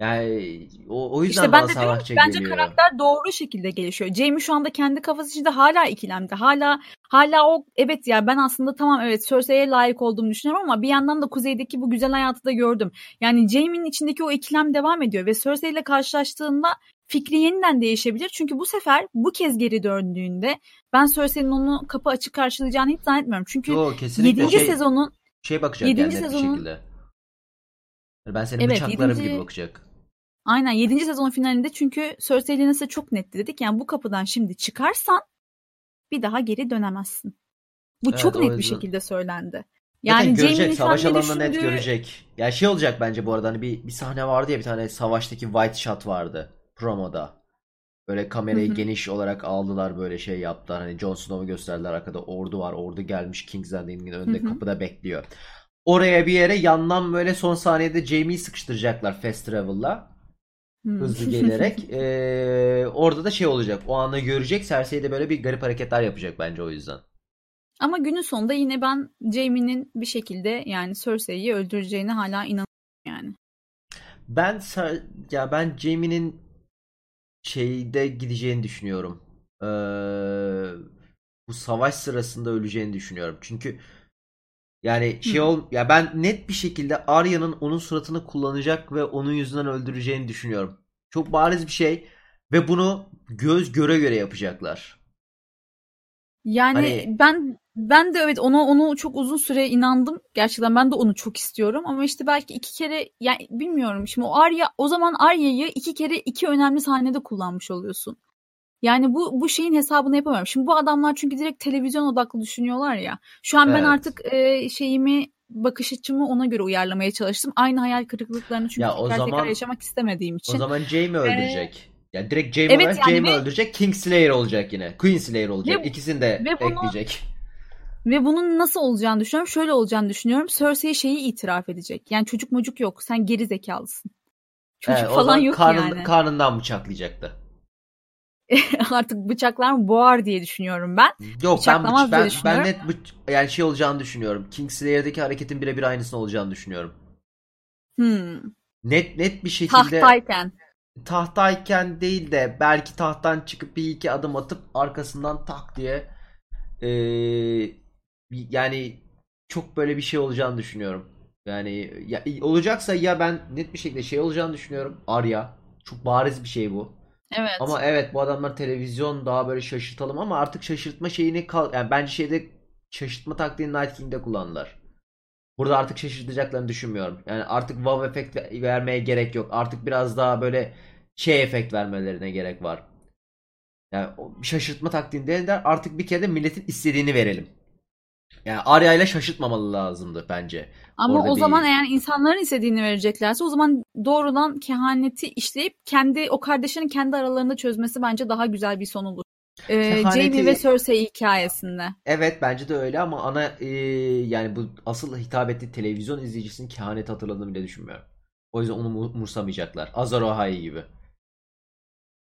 Yani o, o yüzden İşte ben de diyorum ki bence geliyor. karakter doğru şekilde gelişiyor. Jamie şu anda kendi kafası içinde hala ikilemde. Hala hala o evet ya ben aslında tamam evet Cersei'ye layık olduğumu düşünüyorum ama bir yandan da kuzeydeki bu güzel hayatı da gördüm. Yani Jamie'nin içindeki o ikilem devam ediyor ve Cersei ile karşılaştığında fikri yeniden değişebilir. Çünkü bu sefer bu kez geri döndüğünde ben Cersei'nin onu kapı açık karşılayacağını hiç zannetmiyorum. Çünkü Yo, kesinlikle 7. şey, sezonun şey bakacak Yedinci yani net bir sezonun- şekilde. Yani ben seni Evet, bıçaklarım yedinci- gibi bakacak. aynen 7. sezon finalinde çünkü Cersei Lannister çok netti dedik. Yani bu kapıdan şimdi çıkarsan bir daha geri dönemezsin. Bu Evet, çok net bir şekilde söylendi. Yani Yani görecek Jaime'nin savaş alanında net düşündüğü- görecek. Ya şey olacak bence bu arada hani bir, bir sahne vardı ya bir tane savaştaki white shot vardı promoda. Böyle kamerayı geniş olarak aldılar böyle şey yaptılar. Hani Jon Snow'u gösterdiler arkada ordu var. Ordu gelmiş King's Landing'in önünde kapıda bekliyor. Oraya bir yere yandan böyle son saniyede Jaime'yi sıkıştıracaklar fast travel'la. Hmm. Hızlı gelerek. Ee, orada da şey olacak. O anda görecek. Cersei de böyle bir garip hareketler yapacak bence o yüzden. Ama günün sonunda yine ben Jaime'nin bir şekilde yani Cersei'yi öldüreceğine hala inanıyorum yani. Ben ya ben Jaime'nin şeyde gideceğini düşünüyorum. Ee, bu savaş sırasında öleceğini düşünüyorum. Çünkü yani şey ol ya ben net bir şekilde Arya'nın onun suratını kullanacak ve onun yüzünden öldüreceğini düşünüyorum. Çok bariz bir şey ve bunu göz göre göre yapacaklar. Yani Hani- ben ben de evet ona onu çok uzun süre inandım. Gerçekten ben de onu çok istiyorum ama işte belki iki kere yani bilmiyorum. Şimdi o Arya o zaman Arya'yı iki kere iki önemli sahnede kullanmış oluyorsun. Yani bu bu şeyin hesabını yapamıyorum. Şimdi bu adamlar çünkü direkt televizyon odaklı düşünüyorlar ya. Şu an ben Evet. artık e, şeyimi bakış açımı ona göre uyarlamaya çalıştım. Aynı hayal kırıklıklarını çünkü Ya o tekrar tekrar zaman- yaşamak istemediğim O için. zaman Jaime öldürecek. Ya direkt Jaime Ee, Evet olarak yani Jaime ve- öldürecek. Kingslayer olacak yine. Queenslayer olacak. Ve- İkisini de ve bunu- ekleyecek. Ve bunun nasıl olacağını düşünüyorum. Şöyle olacağını düşünüyorum. Cersei şeyi itiraf edecek. Yani çocuk mocuk yok. Sen geri zekalısın. Çocuk Evet, falan yok karnın- yani. Karnından bıçaklayacaktı. Artık bıçaklar mı boğar diye düşünüyorum ben. Yok ben Bıçaklamaz bıç- diye ben, ben net bıç- yani şey olacağını düşünüyorum. Kingslayer'daki hareketin birebir aynısını olacağını düşünüyorum. Hmm. Net net bir şekilde Tahtayken. tahtayken değil de belki tahttan çıkıp bir iki adım atıp arkasından tak diye yani çok böyle bir şey olacağını düşünüyorum. Yani ya, olacaksa ya ben net bir şekilde şey olacağını düşünüyorum. Arya. Çok bariz bir şey bu. Evet. Ama evet bu adamlar televizyon daha böyle şaşırtalım ama artık şaşırtma şeyini kal yani bence şeyde şaşırtma taktiğini Night King'de kullandılar. Burada artık şaşırtacaklarını düşünmüyorum. Yani artık wow efekt ve- vermeye gerek yok. Artık biraz daha böyle şey efekt vermelerine gerek var. Yani şaşırtma taktiğini değiller. Artık bir kere de milletin istediğini verelim. Yani Arya ile şaşırtmamalı lazımdı bence. Ama orada o bir- zaman eğer insanların istediğini vereceklerse o zaman doğrudan kehaneti işleyip kendi o kardeşlerin kendi aralarında çözmesi bence daha güzel bir son olur. Ee, Kehaneti- Jaime ve Cersei hikayesinde. Evet bence de öyle ama ana e, yani bu asıl hitap ettiği televizyon izleyicisinin kehanet hatırladığını bile düşünmüyorum. O yüzden onu mu- umursamayacaklar. Azar Ahai gibi.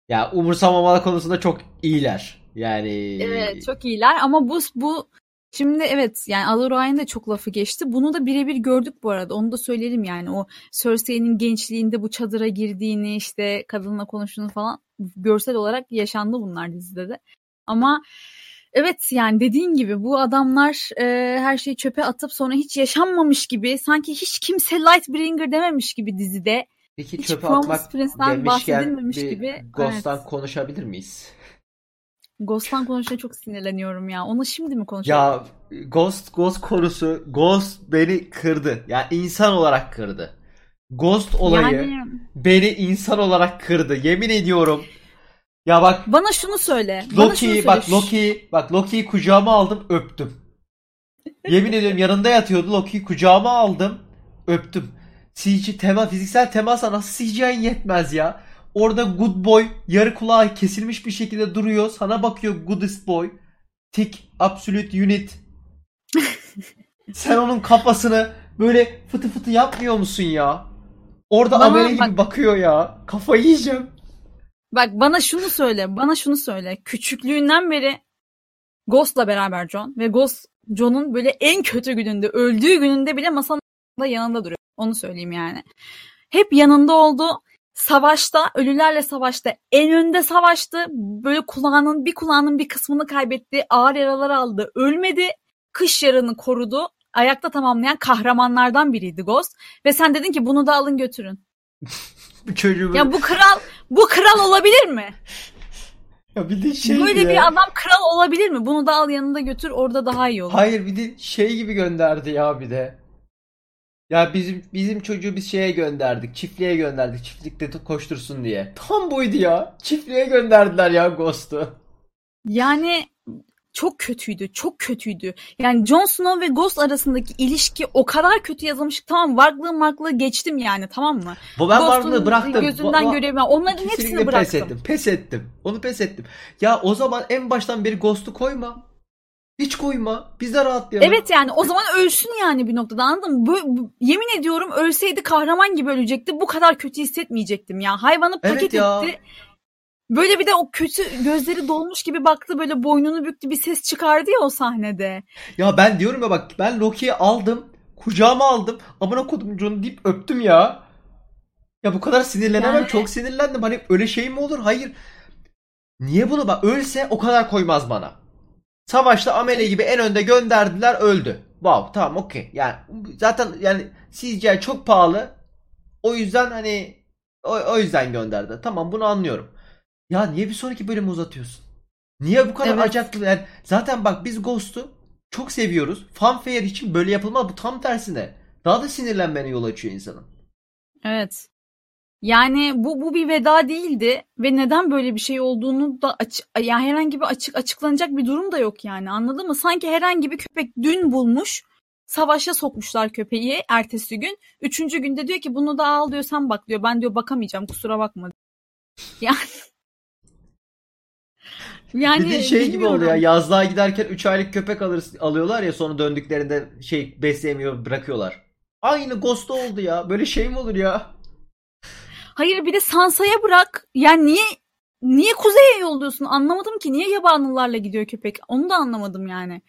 Ya umursamamalı konusunda çok iyiler. Yani Evet çok iyiler ama bu bu şimdi evet yani Ahai'nin de çok lafı geçti. Bunu da birebir gördük bu arada. Onu da söyleyelim yani o Cersei'nin gençliğinde bu çadıra girdiğini işte kadınla konuştuğunu falan görsel olarak yaşandı bunlar dizide de. Ama evet yani dediğin gibi bu adamlar e, her şeyi çöpe atıp sonra hiç yaşanmamış gibi sanki hiç kimse Lightbringer dememiş gibi dizide. Peki hiç çöpe Promise atmak Prince'den demişken bahsedilmemiş bir gibi, Ghost'tan evet. konuşabilir miyiz? Ghost'tan konuşmaya çok sinirleniyorum ya. Onu şimdi mi konuşalım? Ya Ghost Ghost konusu Ghost beni kırdı. Ya insan olarak kırdı. Ghost olayı Yani beni insan olarak kırdı. Yemin ediyorum. Ya bak bana şunu söyle. Loki bak Loki bak Loki'yi kucağıma aldım öptüm. Yemin ediyorum yanında yatıyordu Loki'yi kucağıma aldım öptüm. CG tema fiziksel temasa nasıl CGI'nin yetmez ya. Orada good boy yarı kulağı kesilmiş bir şekilde duruyor. Sana bakıyor goodest boy. Tick absolute unit. Sen onun kafasını böyle fıtı fıtı yapmıyor musun ya? Orada Bana amele gibi bak- bakıyor ya. Kafayı yiyeceğim. Bak bana şunu söyle. Bana şunu söyle. Küçüklüğünden beri Ghost'la beraber John ve Ghost John'un böyle en kötü gününde, öldüğü gününde bile masanın yanında duruyor. Onu söyleyeyim yani. Hep yanında oldu. Savaşta, ölülerle savaşta en önde savaştı. Böyle kulağının bir kulağının bir kısmını kaybetti. Ağır yaralar aldı. Ölmedi. Kış yarını korudu. Ayakta tamamlayan kahramanlardan biriydi Ghost. Ve sen dedin ki bunu da alın götürün. bu çocuğu Ya bu kral bu kral olabilir mi? ya bir de şey Böyle ya. bir adam kral olabilir mi? Bunu da al yanında götür orada daha iyi olur. Hayır bir de şey gibi gönderdi ya bir de. Ya bizim bizim çocuğu biz şeye gönderdik. Çiftliğe gönderdik. Çiftlikte koştursun diye. Tam buydu ya. Çiftliğe gönderdiler ya Ghost'u. Yani çok kötüydü. Çok kötüydü. Yani Jon Snow ve Ghost arasındaki ilişki o kadar kötü yazılmış. ki Tamam varlığı marklığı geçtim yani tamam mı? Bu ben Ghost'un varlığı bıraktım. Gözünden Va- va- görevim. Onların Kesinlikle hepsini pes bıraktım. ettim. Pes ettim. Onu pes ettim. Ya o zaman en baştan beri Ghost'u koyma. Hiç koyma. Biz de rahatlayalım. Evet yani o zaman ölsün yani bir noktada anladın mı? Bu, bu- yemin ediyorum ölseydi kahraman gibi ölecekti. Bu kadar kötü hissetmeyecektim ya. Hayvanı Evet paket ya. etti. Böyle bir de o kötü gözleri dolmuş gibi baktı böyle boynunu büktü bir ses çıkardı ya o sahnede. Ya ben diyorum ya bak ben Loki'yi aldım. Kucağıma aldım. Amına kodum John deyip öptüm ya. Ya bu kadar sinirlenemem. Yani- Çok sinirlendim. Hani öyle şey mi olur? Hayır. Niye bunu bak ölse o kadar koymaz bana. Savaşta Amele gibi en önde gönderdiler öldü. Wow tamam okey. Yani zaten yani CGI çok pahalı. O yüzden hani o, o yüzden gönderdi. Tamam bunu anlıyorum. Ya niye bir sonraki bölümü uzatıyorsun? Niye bu kadar Evet. acaklı? Yani zaten bak biz Ghost'u çok seviyoruz. Fanfare için böyle yapılmaz. Bu tam tersine. Daha da sinirlenmene yol açıyor insanın. Evet. Yani bu bu bir veda değildi ve neden böyle bir şey olduğunu da aç, yani herhangi bir açık açıklanacak bir durum da yok yani anladın mı? Sanki herhangi bir köpek dün bulmuş savaşa sokmuşlar köpeği ertesi gün. Üçüncü günde diyor ki bunu da al diyor sen bak diyor. Ben diyor bakamayacağım kusura bakma. Yani yani bir de şey gibi bilmiyorum. oluyor ya yazlığa giderken 3 aylık köpek alır, alıyorlar ya sonra döndüklerinde şey besleyemiyor bırakıyorlar. Aynı Ghost'ta oldu ya. Böyle şey mi olur ya? Hayır bir de Sansa'ya bırak. Yani niye niye kuzeye yolluyorsun? Anlamadım ki. Niye yabanlılarla gidiyor köpek? Onu da anlamadım yani.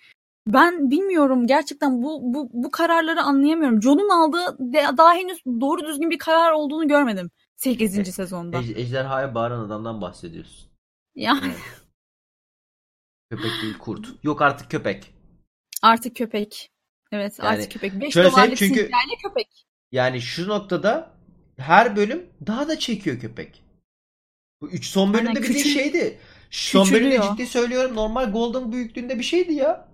Ben bilmiyorum gerçekten bu bu bu kararları anlayamıyorum. John'un aldığı daha henüz doğru düzgün bir karar olduğunu görmedim 8. sezonda. Ej- ejderhaya bağıran adamdan bahsediyoruz. Yani Köpek değil kurt. Yok artık köpek. artık köpek. Evet Yani artık köpek. 5 şöyle dolarlık çünkü- köpek. Yani şu noktada her bölüm daha da çekiyor köpek. Bu üç son bölümde Aynen, bir de küçül- şeydi. Son bölümde ciddi söylüyorum normal Golden büyüklüğünde bir şeydi ya.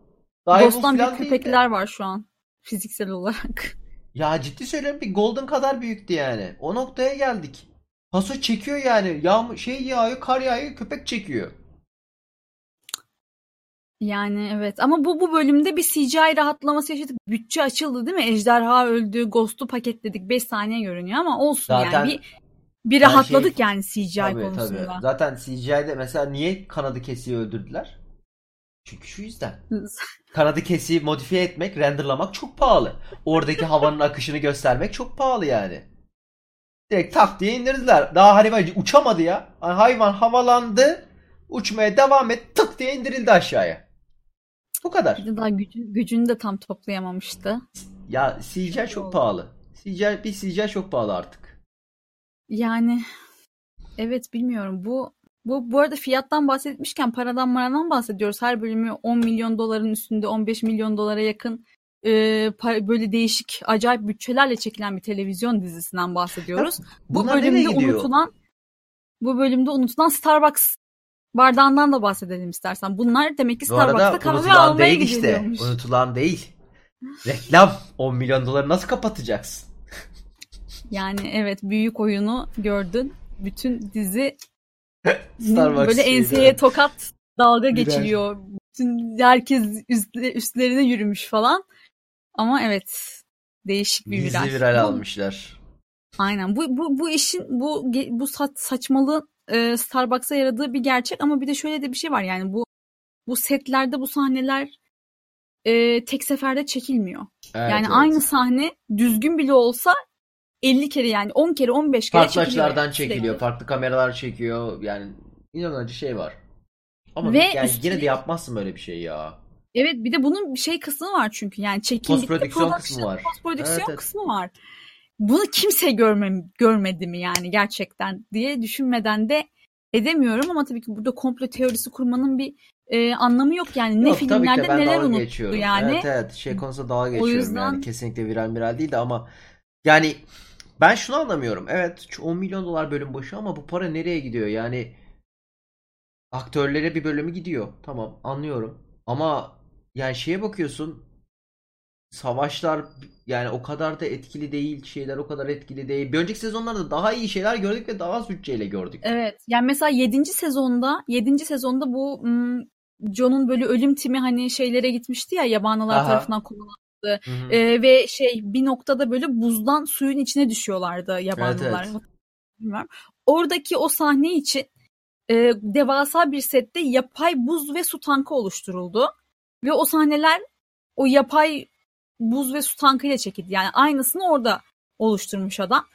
Ghost'tan büyük köpekler var şu an fiziksel olarak. Ya ciddi söylüyorum bir Golden kadar büyüktü yani. O noktaya geldik. Paso çekiyor yani. Yağmur şey yağıyor, kar yağıyor, köpek çekiyor. Yani evet ama bu bu bölümde bir CGI rahatlaması yaşadık. Bütçe açıldı değil mi? Ejderha öldü, Ghost'u paketledik. 5 saniye görünüyor ama olsun Zaten- yani. Bir, bir Yani rahatladık şey- yani CGI Tabii konusunda. tabii. Zaten CGI'de mesela niye kanadı kesiği öldürdüler? Çünkü şu yüzden. Kanadı kesiği modifiye etmek, renderlamak çok pahalı. Oradaki havanın akışını göstermek çok pahalı yani. Direkt tak diye indirdiler. Daha hayvan uçamadı ya. Yani hayvan havalandı, uçmaya devam et, tık diye indirildi aşağıya. Bu kadar. Bir de daha gücü, gücünü de tam toplayamamıştı. Ya CGI çok pahalı. CGI, bir CGI çok pahalı artık. Yani evet bilmiyorum. Bu bu bu arada fiyattan bahsetmişken paradan maradan bahsediyoruz. Her bölümü 10 milyon doların üstünde 15 milyon dolara yakın e, böyle değişik acayip bütçelerle çekilen bir televizyon dizisinden bahsediyoruz. Bu Bunlar nereye bölümde unutulan bu bölümde unutulan Starbucks bardağından da bahsedelim istersen. Bunlar demek ki Starbucks'ta kahve unutulan almaya değil işte. Unutulan değil. Reklam. 10 milyon doları nasıl kapatacaksın? Yani evet büyük oyunu gördün. Bütün dizi Starbucks böyle enseye tokat dalga Birer. geçiliyor. Bütün herkes üstle- üstlerine yürümüş falan. Ama evet değişik bir Gizli viral. viral almışlar. Aynen. Bu bu bu işin bu bu sa- saçmalığın e, Starbucks'a yaradığı bir gerçek ama bir de şöyle de bir şey var yani bu bu setlerde bu sahneler e, tek seferde çekilmiyor. Evet, yani evet. aynı sahne düzgün bile olsa 50 kere yani 10 kere 15 kere farklı çekiliyor. açılardan yani çekiliyor. sürekli. Farklı kameralar çekiyor. Yani inanılmacı şey var. Ama Ve yani yine üstelik- de yapmazsın böyle bir şey ya. Evet bir de bunun bir şey kısmı var çünkü yani çekildikte Postprodüksiyon production, kısmı var. postprodüksiyon Evet, evet. kısmı var. Bunu kimse görmem, görmedi mi yani gerçekten diye düşünmeden de edemiyorum ama tabii ki burada komplo teorisi kurmanın bir e, anlamı yok yani. Ne Yok, tabii ki filmlerde neler unuttu geçiyorum. yani. Evet evet şey konusunda dalga geçiyorum yüzden- yani kesinlikle viral viral değil de ama yani Ben şunu anlamıyorum. Evet 10 milyon dolar bölüm başı ama bu para nereye gidiyor? Yani aktörlere bir bölümü gidiyor. Tamam anlıyorum. Ama yani şeye bakıyorsun savaşlar yani o kadar da etkili değil. Şeyler o kadar etkili değil. Bir önceki sezonlarda daha iyi şeyler gördük ve daha az bütçeyle gördük. Evet. Yani mesela 7. sezonda 7. sezonda bu John'un böyle ölüm timi hani şeylere gitmişti ya yabanlılar Aha. tarafından kullanıldı. Hı hı. Ee, ve şey bir noktada böyle buzdan suyun içine düşüyorlardı yabanlılar. Evet, Bilmiyorum. Oradaki o sahne için e, devasa bir sette yapay buz ve su tankı oluşturuldu. Ve o sahneler o yapay buz ve su tankıyla çekildi. Yani aynısını orada oluşturmuş adam.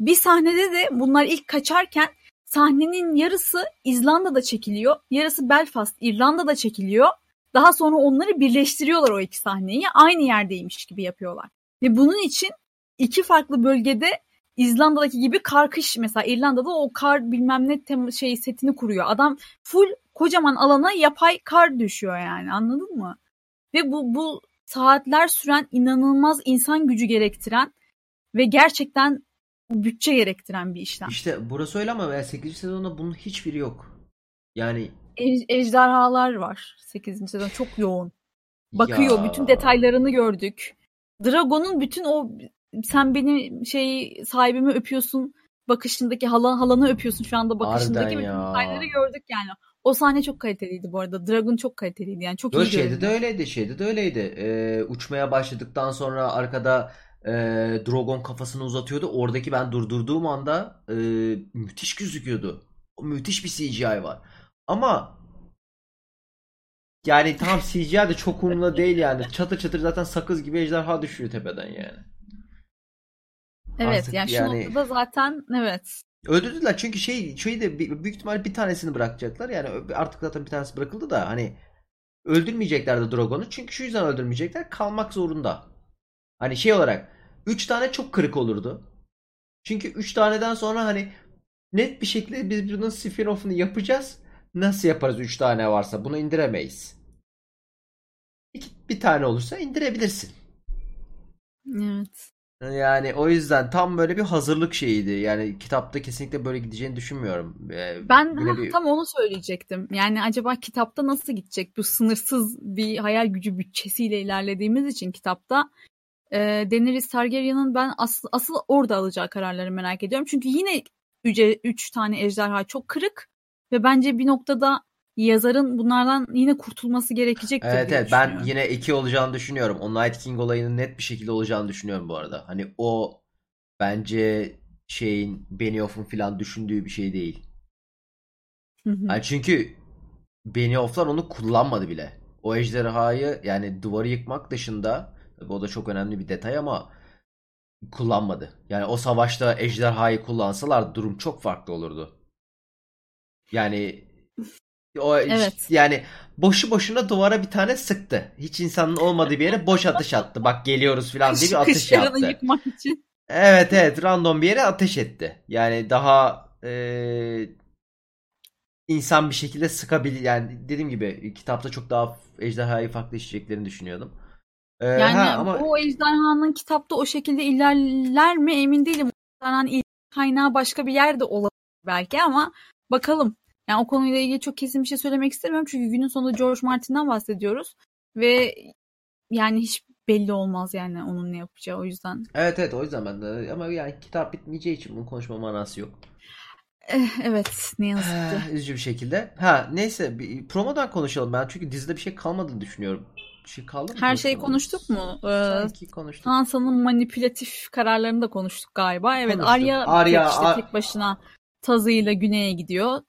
Bir sahnede de bunlar ilk kaçarken sahnenin yarısı İzlanda'da çekiliyor. Yarısı Belfast, İrlanda'da çekiliyor. Daha sonra onları birleştiriyorlar o iki sahneyi. Aynı yerdeymiş gibi yapıyorlar. Ve bunun için iki farklı bölgede İzlanda'daki gibi kar kış mesela İrlanda'da o kar bilmem ne tem- şey setini kuruyor. Adam full kocaman alana yapay kar düşüyor yani anladın mı? Ve bu bu saatler süren inanılmaz insan gücü gerektiren ve gerçekten bütçe gerektiren bir işlem. İşte burası öyle ama 8. sezonda bunun hiçbiri yok. Yani Ej- ejderhalar var 8. sezon çok yoğun. Bakıyor ya bütün detaylarını gördük. Dragon'un bütün o sen beni şey sahibimi öpüyorsun bakışındaki hala, halanı öpüyorsun şu anda bakışındaki bütün ya. detayları gördük yani. O sahne çok kaliteliydi bu arada. Dragon çok kaliteliydi yani çok Yo, iyi şeyde de öyleydi, şeyde de öyleydi. Ee, uçmaya başladıktan sonra arkada e, Drogon kafasını uzatıyordu. Oradaki ben durdurduğum anda e, müthiş gözüküyordu. O müthiş bir CGI var. Ama yani tam CGI de çok umurumda değil yani. Çatır çatır zaten sakız gibi ejderha düşüyor tepeden yani. Evet Artık yani şu yani- noktada zaten evet. Öldürdüler çünkü şey şeyi de büyük ihtimal bir tanesini bırakacaklar. Yani artık zaten bir tanesi bırakıldı da hani öldürmeyeceklerdi Drogon'u. Çünkü şu yüzden öldürmeyecekler. Kalmak zorunda. Hani şey olarak 3 tane çok kırık olurdu. Çünkü 3 taneden sonra hani net bir şekilde biz bunun spin-off'unu yapacağız. Nasıl yaparız 3 tane varsa? Bunu indiremeyiz. İki, bir tane olursa indirebilirsin. Evet. Yani o yüzden tam böyle bir hazırlık şeyiydi. Yani kitapta kesinlikle böyle gideceğini düşünmüyorum. Ee, Ben ha, bir- tam onu söyleyecektim. Yani acaba kitapta nasıl gidecek? Bu sınırsız bir hayal gücü bütçesiyle ilerlediğimiz için kitapta e, Daenerys Targaryen'ın ben asıl, asıl orada alacağı kararları merak ediyorum. Çünkü yine üce, üç tane ejderha çok kırık ve bence bir noktada yazarın bunlardan yine kurtulması gerekecektir Evet evet ben yine iki olacağını düşünüyorum. O Night King olayının net bir şekilde olacağını düşünüyorum bu arada. Hani o bence şeyin Benioff'un falan düşündüğü bir şey değil. Hı hı. Yani çünkü Benioff'lar onu kullanmadı bile. O ejderhayı yani duvarı yıkmak dışında tabii o da çok önemli bir detay ama kullanmadı. Yani o savaşta ejderhayı kullansalar durum çok farklı olurdu. Yani o Evet. yani boşu boşuna duvara bir tane sıktı. Hiç insanın olmadığı bir yere boş atış attı. Bak geliyoruz falan diye bir atış Kışlarını yaptı. yıkmak için. Evet evet random bir yere ateş etti. Yani daha e, insan bir şekilde sıkabilir. Yani dediğim gibi kitapta çok daha ejderhayı farklı işleyeceklerini düşünüyordum. E, Yani ha, ama o ejderhanın kitapta o şekilde ilerler mi emin değilim. Muhtemelen ilk kaynağı başka bir yerde olabilir belki ama bakalım. Yani o konuyla ilgili çok kesin bir şey söylemek istemiyorum. Çünkü günün sonunda George Martin'den bahsediyoruz. Ve yani hiç belli olmaz yani onun ne yapacağı o yüzden. evet evet o yüzden ben de ama yani kitap bitmeyeceği için bunu konuşma manası yok. Eh, evet ne yazık ki. Üzücü bir şekilde. Ha neyse bir promodan konuşalım ben çünkü dizide bir şey kalmadığını düşünüyorum. Bir şey kaldı mı? Her şeyi konuştuk mu? Ee, Sanki konuştuk. Sansa'nın manipülatif kararlarını da konuştuk galiba. Evet Konuştuk. Arya, Arya, işte Ar- tek başına tazıyla güneye gidiyor.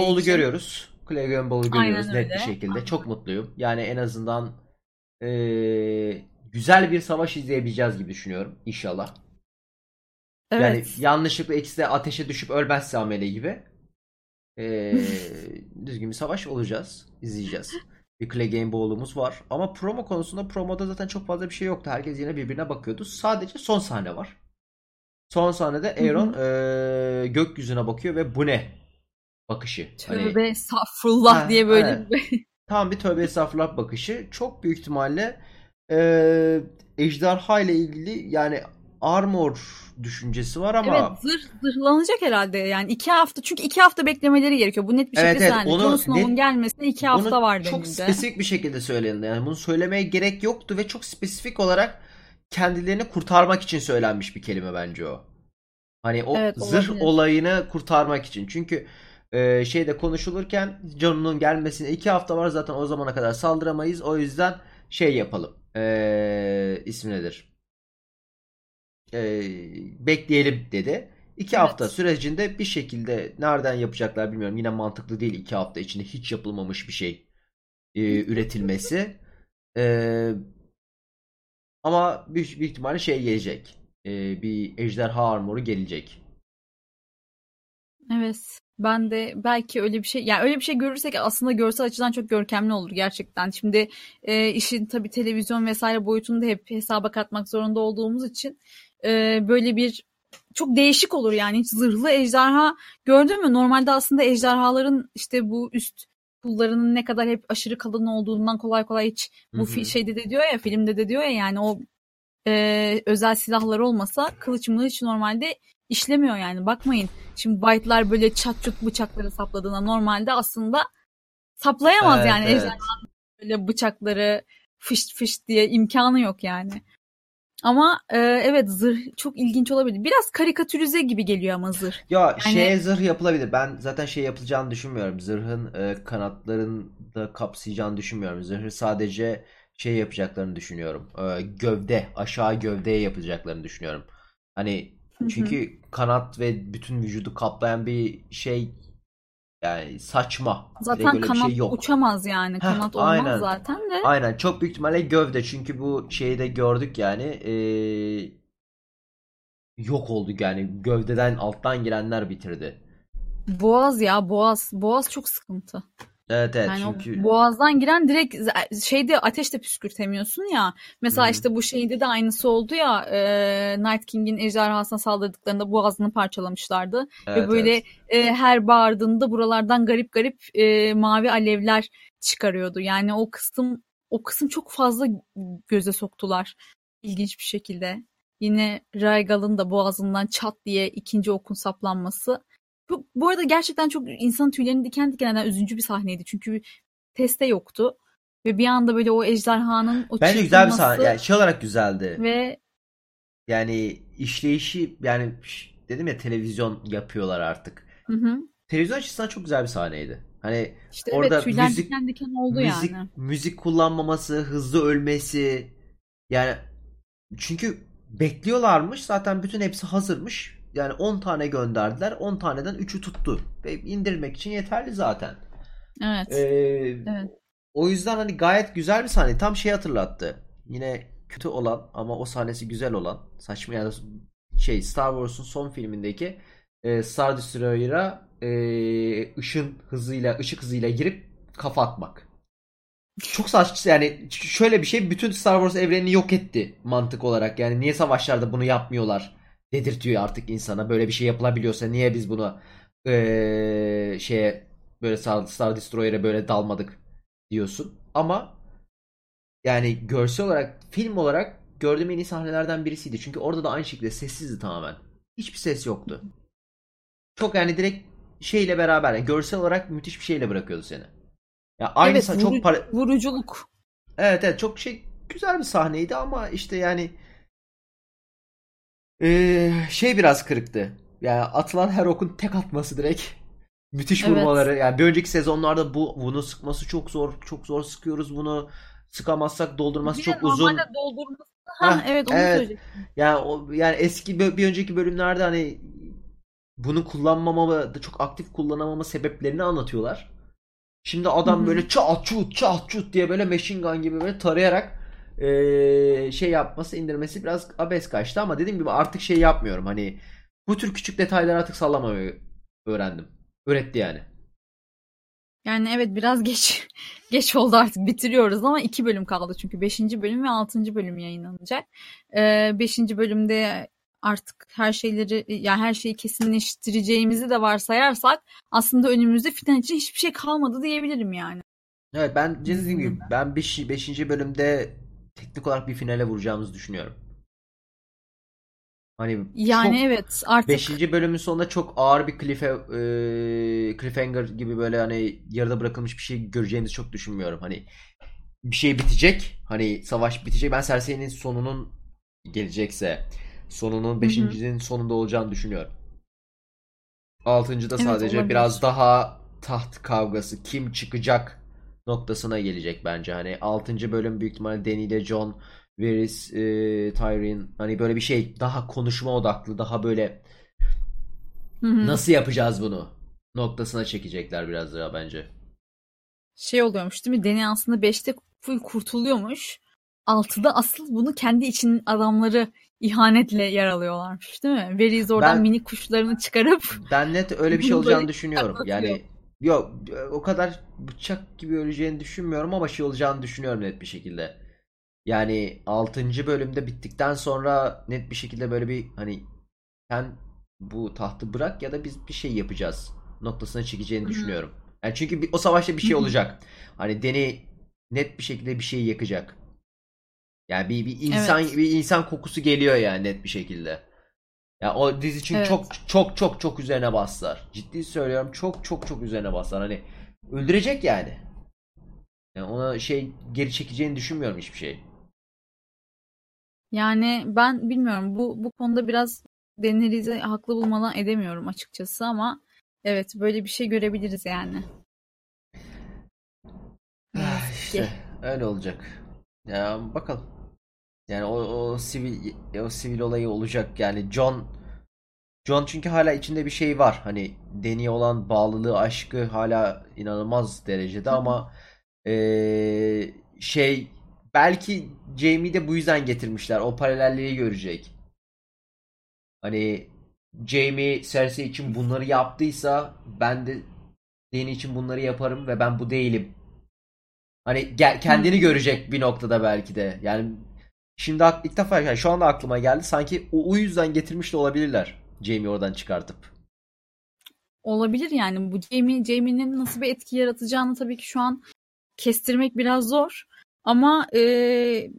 Ball'u için. görüyoruz. Ball'u Aynen görüyoruz net bir öyle. şekilde. Çok mutluyum. Yani en azından eee, güzel bir savaş izleyebileceğiz gibi düşünüyorum. İnşallah. Evet. Yani yanlışlıkla ikisi de ateşe düşüp ölmezse amele gibi. Eee, düzgün bir savaş olacağız. izleyeceğiz. Bir Clegane Ball'umuz var. Ama promo konusunda promoda zaten çok fazla bir şey yoktu. Herkes yine birbirine bakıyordu. Sadece son sahne var. Son sahnede Aeron eee, gökyüzüne bakıyor ve bu ne? Bakışı. Hani- Tövbe estağfurullah Ha, diye böyle evet. Tam bir tövbe estağfurullah bakışı. Çok büyük ihtimalle eee ejderha ile ilgili yani armor düşüncesi var ama Evet zırh zırhlanacak herhalde yani iki hafta çünkü iki hafta beklemeleri gerekiyor. Bu net bir Evet, şekilde evet, söylendi. onu Jon Snow'un net- gelmesine iki hafta var çok spesifik bir şekilde söylendi. Yani bunu söylemeye gerek yoktu ve çok spesifik olarak kendilerini kurtarmak için söylenmiş bir kelime bence o. Hani o Evet, zırh olabilir. olayını kurtarmak için. Çünkü e, şeyde konuşulurken Jon'un gelmesine iki hafta var zaten o zamana kadar saldıramayız. O yüzden şey yapalım. E, ismi nedir? E, bekleyelim dedi. İki Evet. hafta sürecinde bir şekilde nereden yapacaklar bilmiyorum. Yine mantıklı değil iki hafta içinde hiç yapılmamış bir şey e, üretilmesi. E, ama büyük, büyük ihtimalle şey gelecek. E, bir ejderha armoru gelecek. Evet. Ben de belki öyle bir şey yani öyle bir şey görürsek aslında görsel açıdan çok görkemli olur gerçekten. Şimdi e, işin tabii televizyon vesaire boyutunu da hep hesaba katmak zorunda olduğumuz için e, böyle bir çok değişik olur yani hiç zırhlı ejderha gördün mü? Normalde aslında ejderhaların işte bu üst pullarının ne kadar hep aşırı kalın olduğundan kolay kolay hiç bu Hı fi- hı. şeyde de diyor ya filmde de diyor ya yani o e, özel silahlar olmasa kılıç mılıç normalde işlemiyor yani. Bakmayın şimdi Byte'lar böyle çat çut bıçakları sapladığına normalde aslında saplayamaz Evet, yani evet. böyle bıçakları fışt fışt diye imkanı yok yani. Ama e, evet zırh çok ilginç olabilir. Biraz karikatürize gibi geliyor ama zırh. Ya Yani- şeye zırh yapılabilir. Ben zaten şey yapılacağını düşünmüyorum. Zırhın e, kanatlarını da kapsayacağını düşünmüyorum. Zırhı sadece şey yapacaklarını düşünüyorum. E, gövde, aşağı gövdeye yapacaklarını düşünüyorum. Hani çünkü kanat ve bütün vücudu kaplayan bir şey yani saçma. Zaten öyle bir kanat şey yok. uçamaz yani. Heh, Kanat olmaz aynen. zaten de. Aynen çok büyük ihtimalle gövde çünkü bu şeyi de gördük yani eee, yok oldu yani gövdeden alttan girenler bitirdi. Boğaz ya boğaz. Boğaz çok sıkıntı. Evet evet Yani çünkü boğazdan giren direkt şeyde ateş de püskürtemiyorsun ya. Mesela Hı hı. işte bu şeyde de aynısı oldu ya. E, Night King'in ejderhasına saldırdıklarında boğazını parçalamışlardı. Ve evet böyle evet. e, her bağırdığında buralardan garip garip e, mavi alevler çıkarıyordu. Yani o kısım o kısım çok fazla göze soktular. İlginç bir şekilde. Yine Rhaegal'ın da boğazından çat diye ikinci okun saplanması. Bu, bu arada gerçekten çok insanın tüylerini diken diken eden üzücü bir sahneydi. Çünkü teste yoktu. Ve bir anda böyle o ejderhanın o Bence güzel bir sahne. Yani şey olarak güzeldi. ve Yani işleyişi yani dedim ya televizyon yapıyorlar artık. hı hı, Televizyon açısından çok güzel bir sahneydi. Hani işte orada evet müzik diken diken oldu müzik yani. müzik kullanmaması, hızlı ölmesi yani çünkü bekliyorlarmış zaten bütün hepsi hazırmış. Yani 10 tane gönderdiler. 10 taneden 3'ü tuttu. Ve indirmek için yeterli zaten. Evet. Ee, Evet. o yüzden hani gayet güzel bir sahne. Tam şey hatırlattı. Yine kötü olan ama o sahnesi güzel olan saçma yani şey Star Wars'un son filmindeki e, Star Destroyer'a e, ışın hızıyla ışık hızıyla girip kafa atmak. Çok saçma yani şöyle bir şey bütün Star Wars evrenini yok etti mantık olarak. Yani niye savaşlarda bunu yapmıyorlar dedirtiyor artık insana. Böyle bir şey yapılabiliyorsa niye biz bunu eee, şeye böyle Star, Star Destroyer'e böyle dalmadık diyorsun. Ama yani görsel olarak film olarak gördüğüm en iyi sahnelerden birisiydi. Çünkü orada da aynı şekilde sessizdi tamamen. Hiçbir ses yoktu. Çok yani direkt şeyle beraber yani görsel olarak müthiş bir şeyle bırakıyordu seni. Ya aynı Evet, vuru- çok para vuruculuk. Evet evet çok şey güzel bir sahneydi ama işte yani eee, şey biraz kırıktı. Yani atılan her okun tek atması direkt müthiş Evet. vurmaları. Yani bir önceki sezonlarda bu bunu sıkması çok zor. Çok zor sıkıyoruz bunu. Sıkamazsak doldurması Bir çok uzun. doldurması. Ha, Heh, evet onu evet. söyleyecektim. Yani o yani eski bir önceki bölümlerde hani bunu kullanmamama da çok aktif kullanamama sebeplerini anlatıyorlar. Şimdi adam Hı hı. böyle çat çut çat çut diye böyle machine gun gibi böyle tarayarak eee, şey yapması indirmesi biraz abes kaçtı ama dediğim gibi artık şey yapmıyorum hani bu tür küçük detayları artık sallamayı öğrendim. Öğretti yani. Yani evet biraz geç geç oldu artık bitiriyoruz ama iki bölüm kaldı çünkü beşinci bölüm ve altıncı bölüm yayınlanacak. Ee, beşinci bölümde artık her şeyleri yani her şeyi kesinleştireceğimizi de varsayarsak aslında önümüzde final için hiçbir şey kalmadı diyebilirim yani. Evet ben dediğim gibi ben 5. bölümde teknik olarak bir finale vuracağımızı düşünüyorum. Hani Yani çok evet artık 5. bölümün sonunda çok ağır bir cliff, e, cliffhanger gibi böyle hani yarıda bırakılmış bir şey göreceğimizi çok düşünmüyorum. Hani bir şey bitecek. Hani savaş bitecek. Ben Cersei'nin sonunun gelecekse sonunun hı hı. beşincinin sonunda olacağını düşünüyorum. Altıncıda Evet sadece biraz olabilir. daha taht kavgası kim çıkacak noktasına gelecek bence. Hani altıncı bölüm büyük ihtimalle Dany ile Jon, Varys, e, Tyrion hani böyle bir şey daha konuşma odaklı daha böyle Hı hı. nasıl yapacağız bunu noktasına çekecekler biraz daha bence. Şey oluyormuş değil mi? Dany aslında beşte full kurtuluyormuş. altıda asıl bunu kendi için adamları ihanetle yaralıyorlarmış değil mi? Varys oradan Ben mini kuşlarını çıkarıp ben net öyle bir şey olacağını düşünüyorum. Yani yok o kadar bıçak gibi öleceğini düşünmüyorum ama şey olacağını düşünüyorum net bir şekilde. Yani altıncı bölümde bittikten sonra net bir şekilde böyle bir hani sen bu tahtı bırak ya da biz bir şey yapacağız noktasına çekeceğini düşünüyorum. Yani çünkü bir, o savaşta bir şey olacak. Hani Dany net bir şekilde bir şey yakacak. Yani bir, bir insan Evet. bir insan kokusu geliyor yani net bir şekilde. Ya o dizi çünkü Evet. çok çok çok çok üzerine bastılar. Ciddi söylüyorum çok çok çok üzerine bastılar. Hani öldürecek yani. Yani ona şey geri çekeceğini düşünmüyorum hiçbir şey. Yani ben bilmiyorum bu bu konuda biraz Daenerys'i haklı bulmadan edemiyorum açıkçası ama evet böyle bir şey görebiliriz yani. Ah. İşte öyle olacak. Ya bakalım. Yani o, o sivil o sivil olayı olacak. Yani John John çünkü hala içinde bir şey var. Hani Dany'e olan bağlılığı, aşkı hala inanılmaz derecede ama eee, şey belki Jamie de bu yüzden getirmişler. O paralelliği görecek. Hani Jamie Cersei için bunları yaptıysa ben de Dany için bunları yaparım ve ben bu değilim. Hani gel, kendini görecek bir noktada belki de. Yani şimdi ilk defa yani şu anda aklıma geldi. Sanki o, o yüzden getirmiş de olabilirler. Jamie oradan çıkartıp. Olabilir yani bu Jaime, Jaime'nin nasıl bir etki yaratacağını tabii ki şu an kestirmek biraz zor. Ama eee,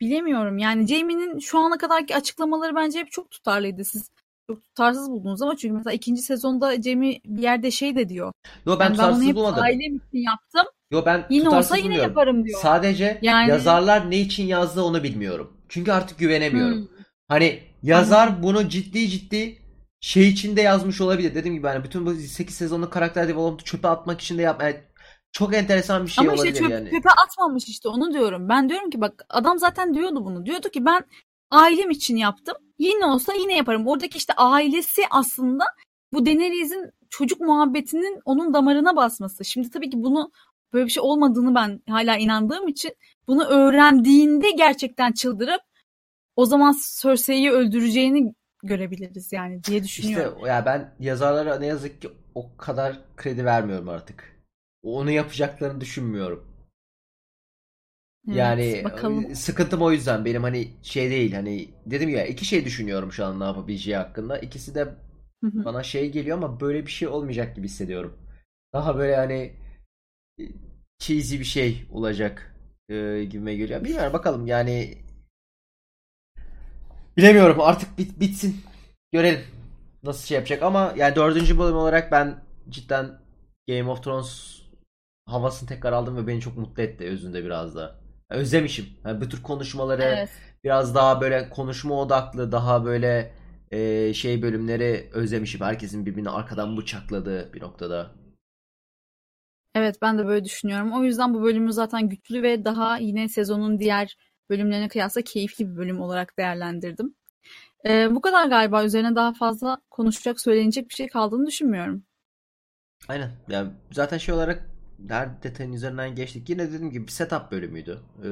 bilemiyorum yani Jaime'nin şu ana kadarki açıklamaları bence hep çok tutarlıydı. Siz çok tutarsız buldunuz ama çünkü mesela ikinci sezonda Jaime bir yerde şey de diyor. Yo ben Yani ben bunu hep ailem için yaptım. Yo ben Yine olsa yine bulmuyorum. yaparım diyor. Sadece Yani yazarlar ne için yazdı onu bilmiyorum. Çünkü artık güvenemiyorum. hmm, Hani anladım. yazar bunu ciddi ciddi şey için de yazmış olabilir. Dediğim gibi hani bütün bu 8 sezonluk karakter development'ı çöpe atmak için de yap. yani çok enteresan bir şey Ama işte olabilir çöp, yani. çöpe atmamış işte onu diyorum. Ben diyorum ki bak adam zaten diyordu bunu. Diyordu ki ben ailem için yaptım. Yine olsa yine yaparım. Oradaki işte ailesi aslında bu Daenerys'in çocuk muhabbetinin onun damarına basması. Şimdi tabii ki bunu böyle bir şey olmadığını ben hala inandığım için bunu öğrendiğinde gerçekten çıldırıp o zaman Cersei'yi öldüreceğini görebiliriz yani diye İşte düşünüyorum. ya ben yazarlara ne yazık ki o kadar kredi vermiyorum artık. Onu yapacaklarını düşünmüyorum. Yani Evet, bakalım. e, sıkıntım o yüzden benim hani şey değil hani dedim ya iki şey düşünüyorum şu an ne yapabileceği hakkında. İkisi de bana şey geliyor ama böyle bir şey olmayacak gibi hissediyorum. Daha böyle hani cheesy bir şey olacak e, gibime geliyor. Bilmiyorum bakalım yani bilemiyorum artık bit, bitsin görelim nasıl şey yapacak ama yani dördüncü bölüm olarak ben cidden Game of Thrones havasını tekrar aldım ve beni çok mutlu etti özünde biraz da. Yani özlemişim. Yani bu tür konuşmaları Evet. biraz daha böyle konuşma odaklı, daha böyle e, şey bölümleri özlemişim. Herkesin birbirini arkadan bıçakladığı bir noktada. Evet ben de böyle düşünüyorum. O yüzden bu bölümü zaten güçlü ve daha yine sezonun diğer bölümlerine kıyasla keyifli bir bölüm olarak değerlendirdim. Ee, bu kadar galiba üzerine daha fazla konuşacak, söylenecek bir şey kaldığını düşünmüyorum. Aynen. Yani zaten şey olarak her detayın üzerinden geçtik. Yine dediğim gibi bir setup bölümüydü. Ee,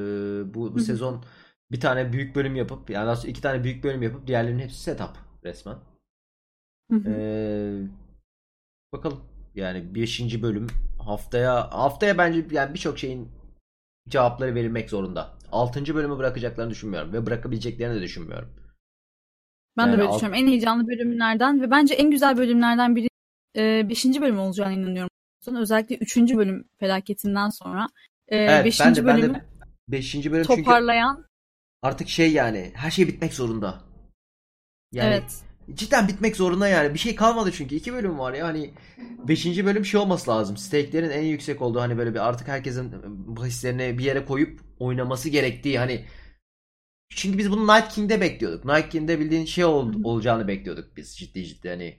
bu, bu sezon bir tane büyük bölüm yapıp yani aslında iki tane büyük bölüm yapıp diğerlerinin hepsi setup resmen. Ee, bakalım. Yani beşinci bölüm haftaya haftaya bence yani birçok şeyin cevapları verilmek zorunda. Altıncı bölümü bırakacaklarını düşünmüyorum ve bırakabileceklerini de düşünmüyorum. Ben de Yani böyle alt, düşünüyorum. En heyecanlı bölümlerden ve bence en güzel bölümlerden biri e, 5. bölüm olacağına inanıyorum. Özellikle üçüncü bölüm felaketinden sonra e, evet ben 5. de ben de bölümü beşinci bölüm çünkü toparlayan artık şey yani her şey bitmek zorunda. Yani Evet. Cidden bitmek zorunda yani. Bir şey kalmadı çünkü. iki bölüm var ya hani. Beşinci bölüm şey olması lazım. Stake'lerin en yüksek olduğu hani böyle bir artık herkesin bu hislerini bir yere koyup oynaması gerektiği hani çünkü biz bunu Night King'de bekliyorduk. Night King'de bildiğin şey ol, olacağını bekliyorduk biz ciddi ciddi hani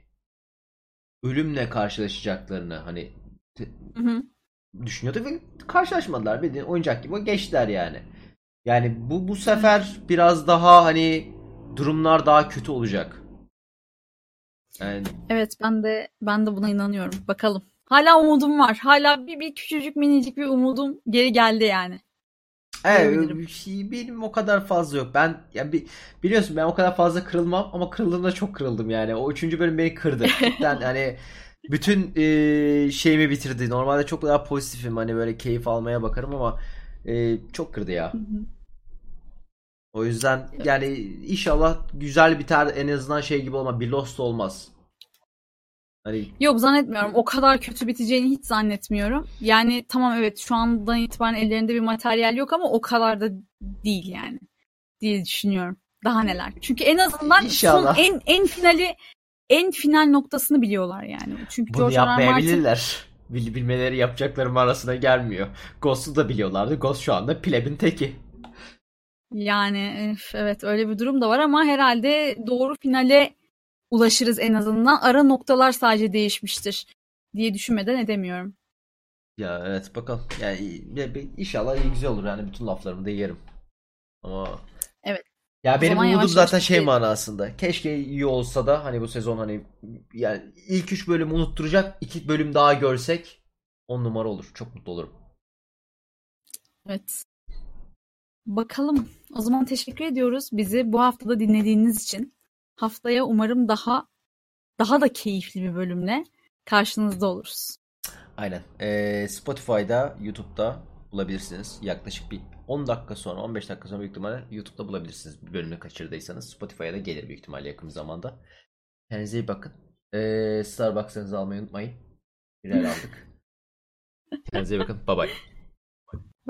ölümle karşılaşacaklarını hani Hı hı. düşünüyorduk ve karşılaşmadılar. Bildiğin oyuncak gibi geçtiler yani. Yani bu bu sefer biraz daha hani durumlar daha kötü olacak. Yani Evet ben de ben de buna inanıyorum. Bakalım. Hala umudum var. Hala bir, bir küçücük minicik bir umudum geri geldi yani. evet, şey- benim o kadar fazla yok. Ben ya bir, biliyorsun ben o kadar fazla kırılmam ama kırıldığımda çok kırıldım yani. O üçüncü bölüm beni kırdı. Cidden hani bütün e, şeyimi bitirdi. Normalde çok daha pozitifim hani böyle keyif almaya bakarım ama e, çok kırdı ya. Hı hı. O yüzden yani inşallah güzel biter en azından şey gibi olmaz. Bir Lost olmaz. Hani Yok zannetmiyorum. O kadar kötü biteceğini hiç zannetmiyorum. Yani tamam evet şu andan itibaren ellerinde bir materyal yok ama o kadar da değil yani. Diye düşünüyorum. Daha neler. Çünkü en azından İnşallah. son en en finali en final noktasını biliyorlar yani. Çünkü bunu George R. R. Martin yapmayabilirler. Bil, bilmeleri yapacaklarım arasına gelmiyor. Ghost'u da biliyorlardı. Ghost şu anda plebin teki. Yani evet öyle bir durum da var ama herhalde doğru finale ulaşırız en azından. Ara noktalar sadece değişmiştir diye düşünmeden edemiyorum. Ya evet bakalım. Yani inşallah iyi güzel olur yani bütün laflarımı da yerim. Ama Evet. ya O benim umudum yavaş yavaş zaten şey bitirelim. manasında. Keşke iyi olsa da hani bu sezon hani yani ilk üç bölüm unutturacak iki bölüm daha görsek on numara olur. Çok mutlu olurum. Evet. Bakalım. O zaman teşekkür ediyoruz bizi bu haftada dinlediğiniz için. Haftaya umarım daha daha da keyifli bir bölümle karşınızda oluruz. Aynen. Ee, Spotify'da, YouTube'da bulabilirsiniz. Yaklaşık bir 10 dakika sonra, 15 dakika sonra büyük ihtimalle YouTube'da bulabilirsiniz. Bir bölümü kaçırdıysanız. Spotify'a da gelir büyük ihtimalle yakın zamanda. Kendinize iyi bakın. Ee, Starbucks'ınızı almayı unutmayın. Birer aldık. Kendinize iyi bakın. Bye bye.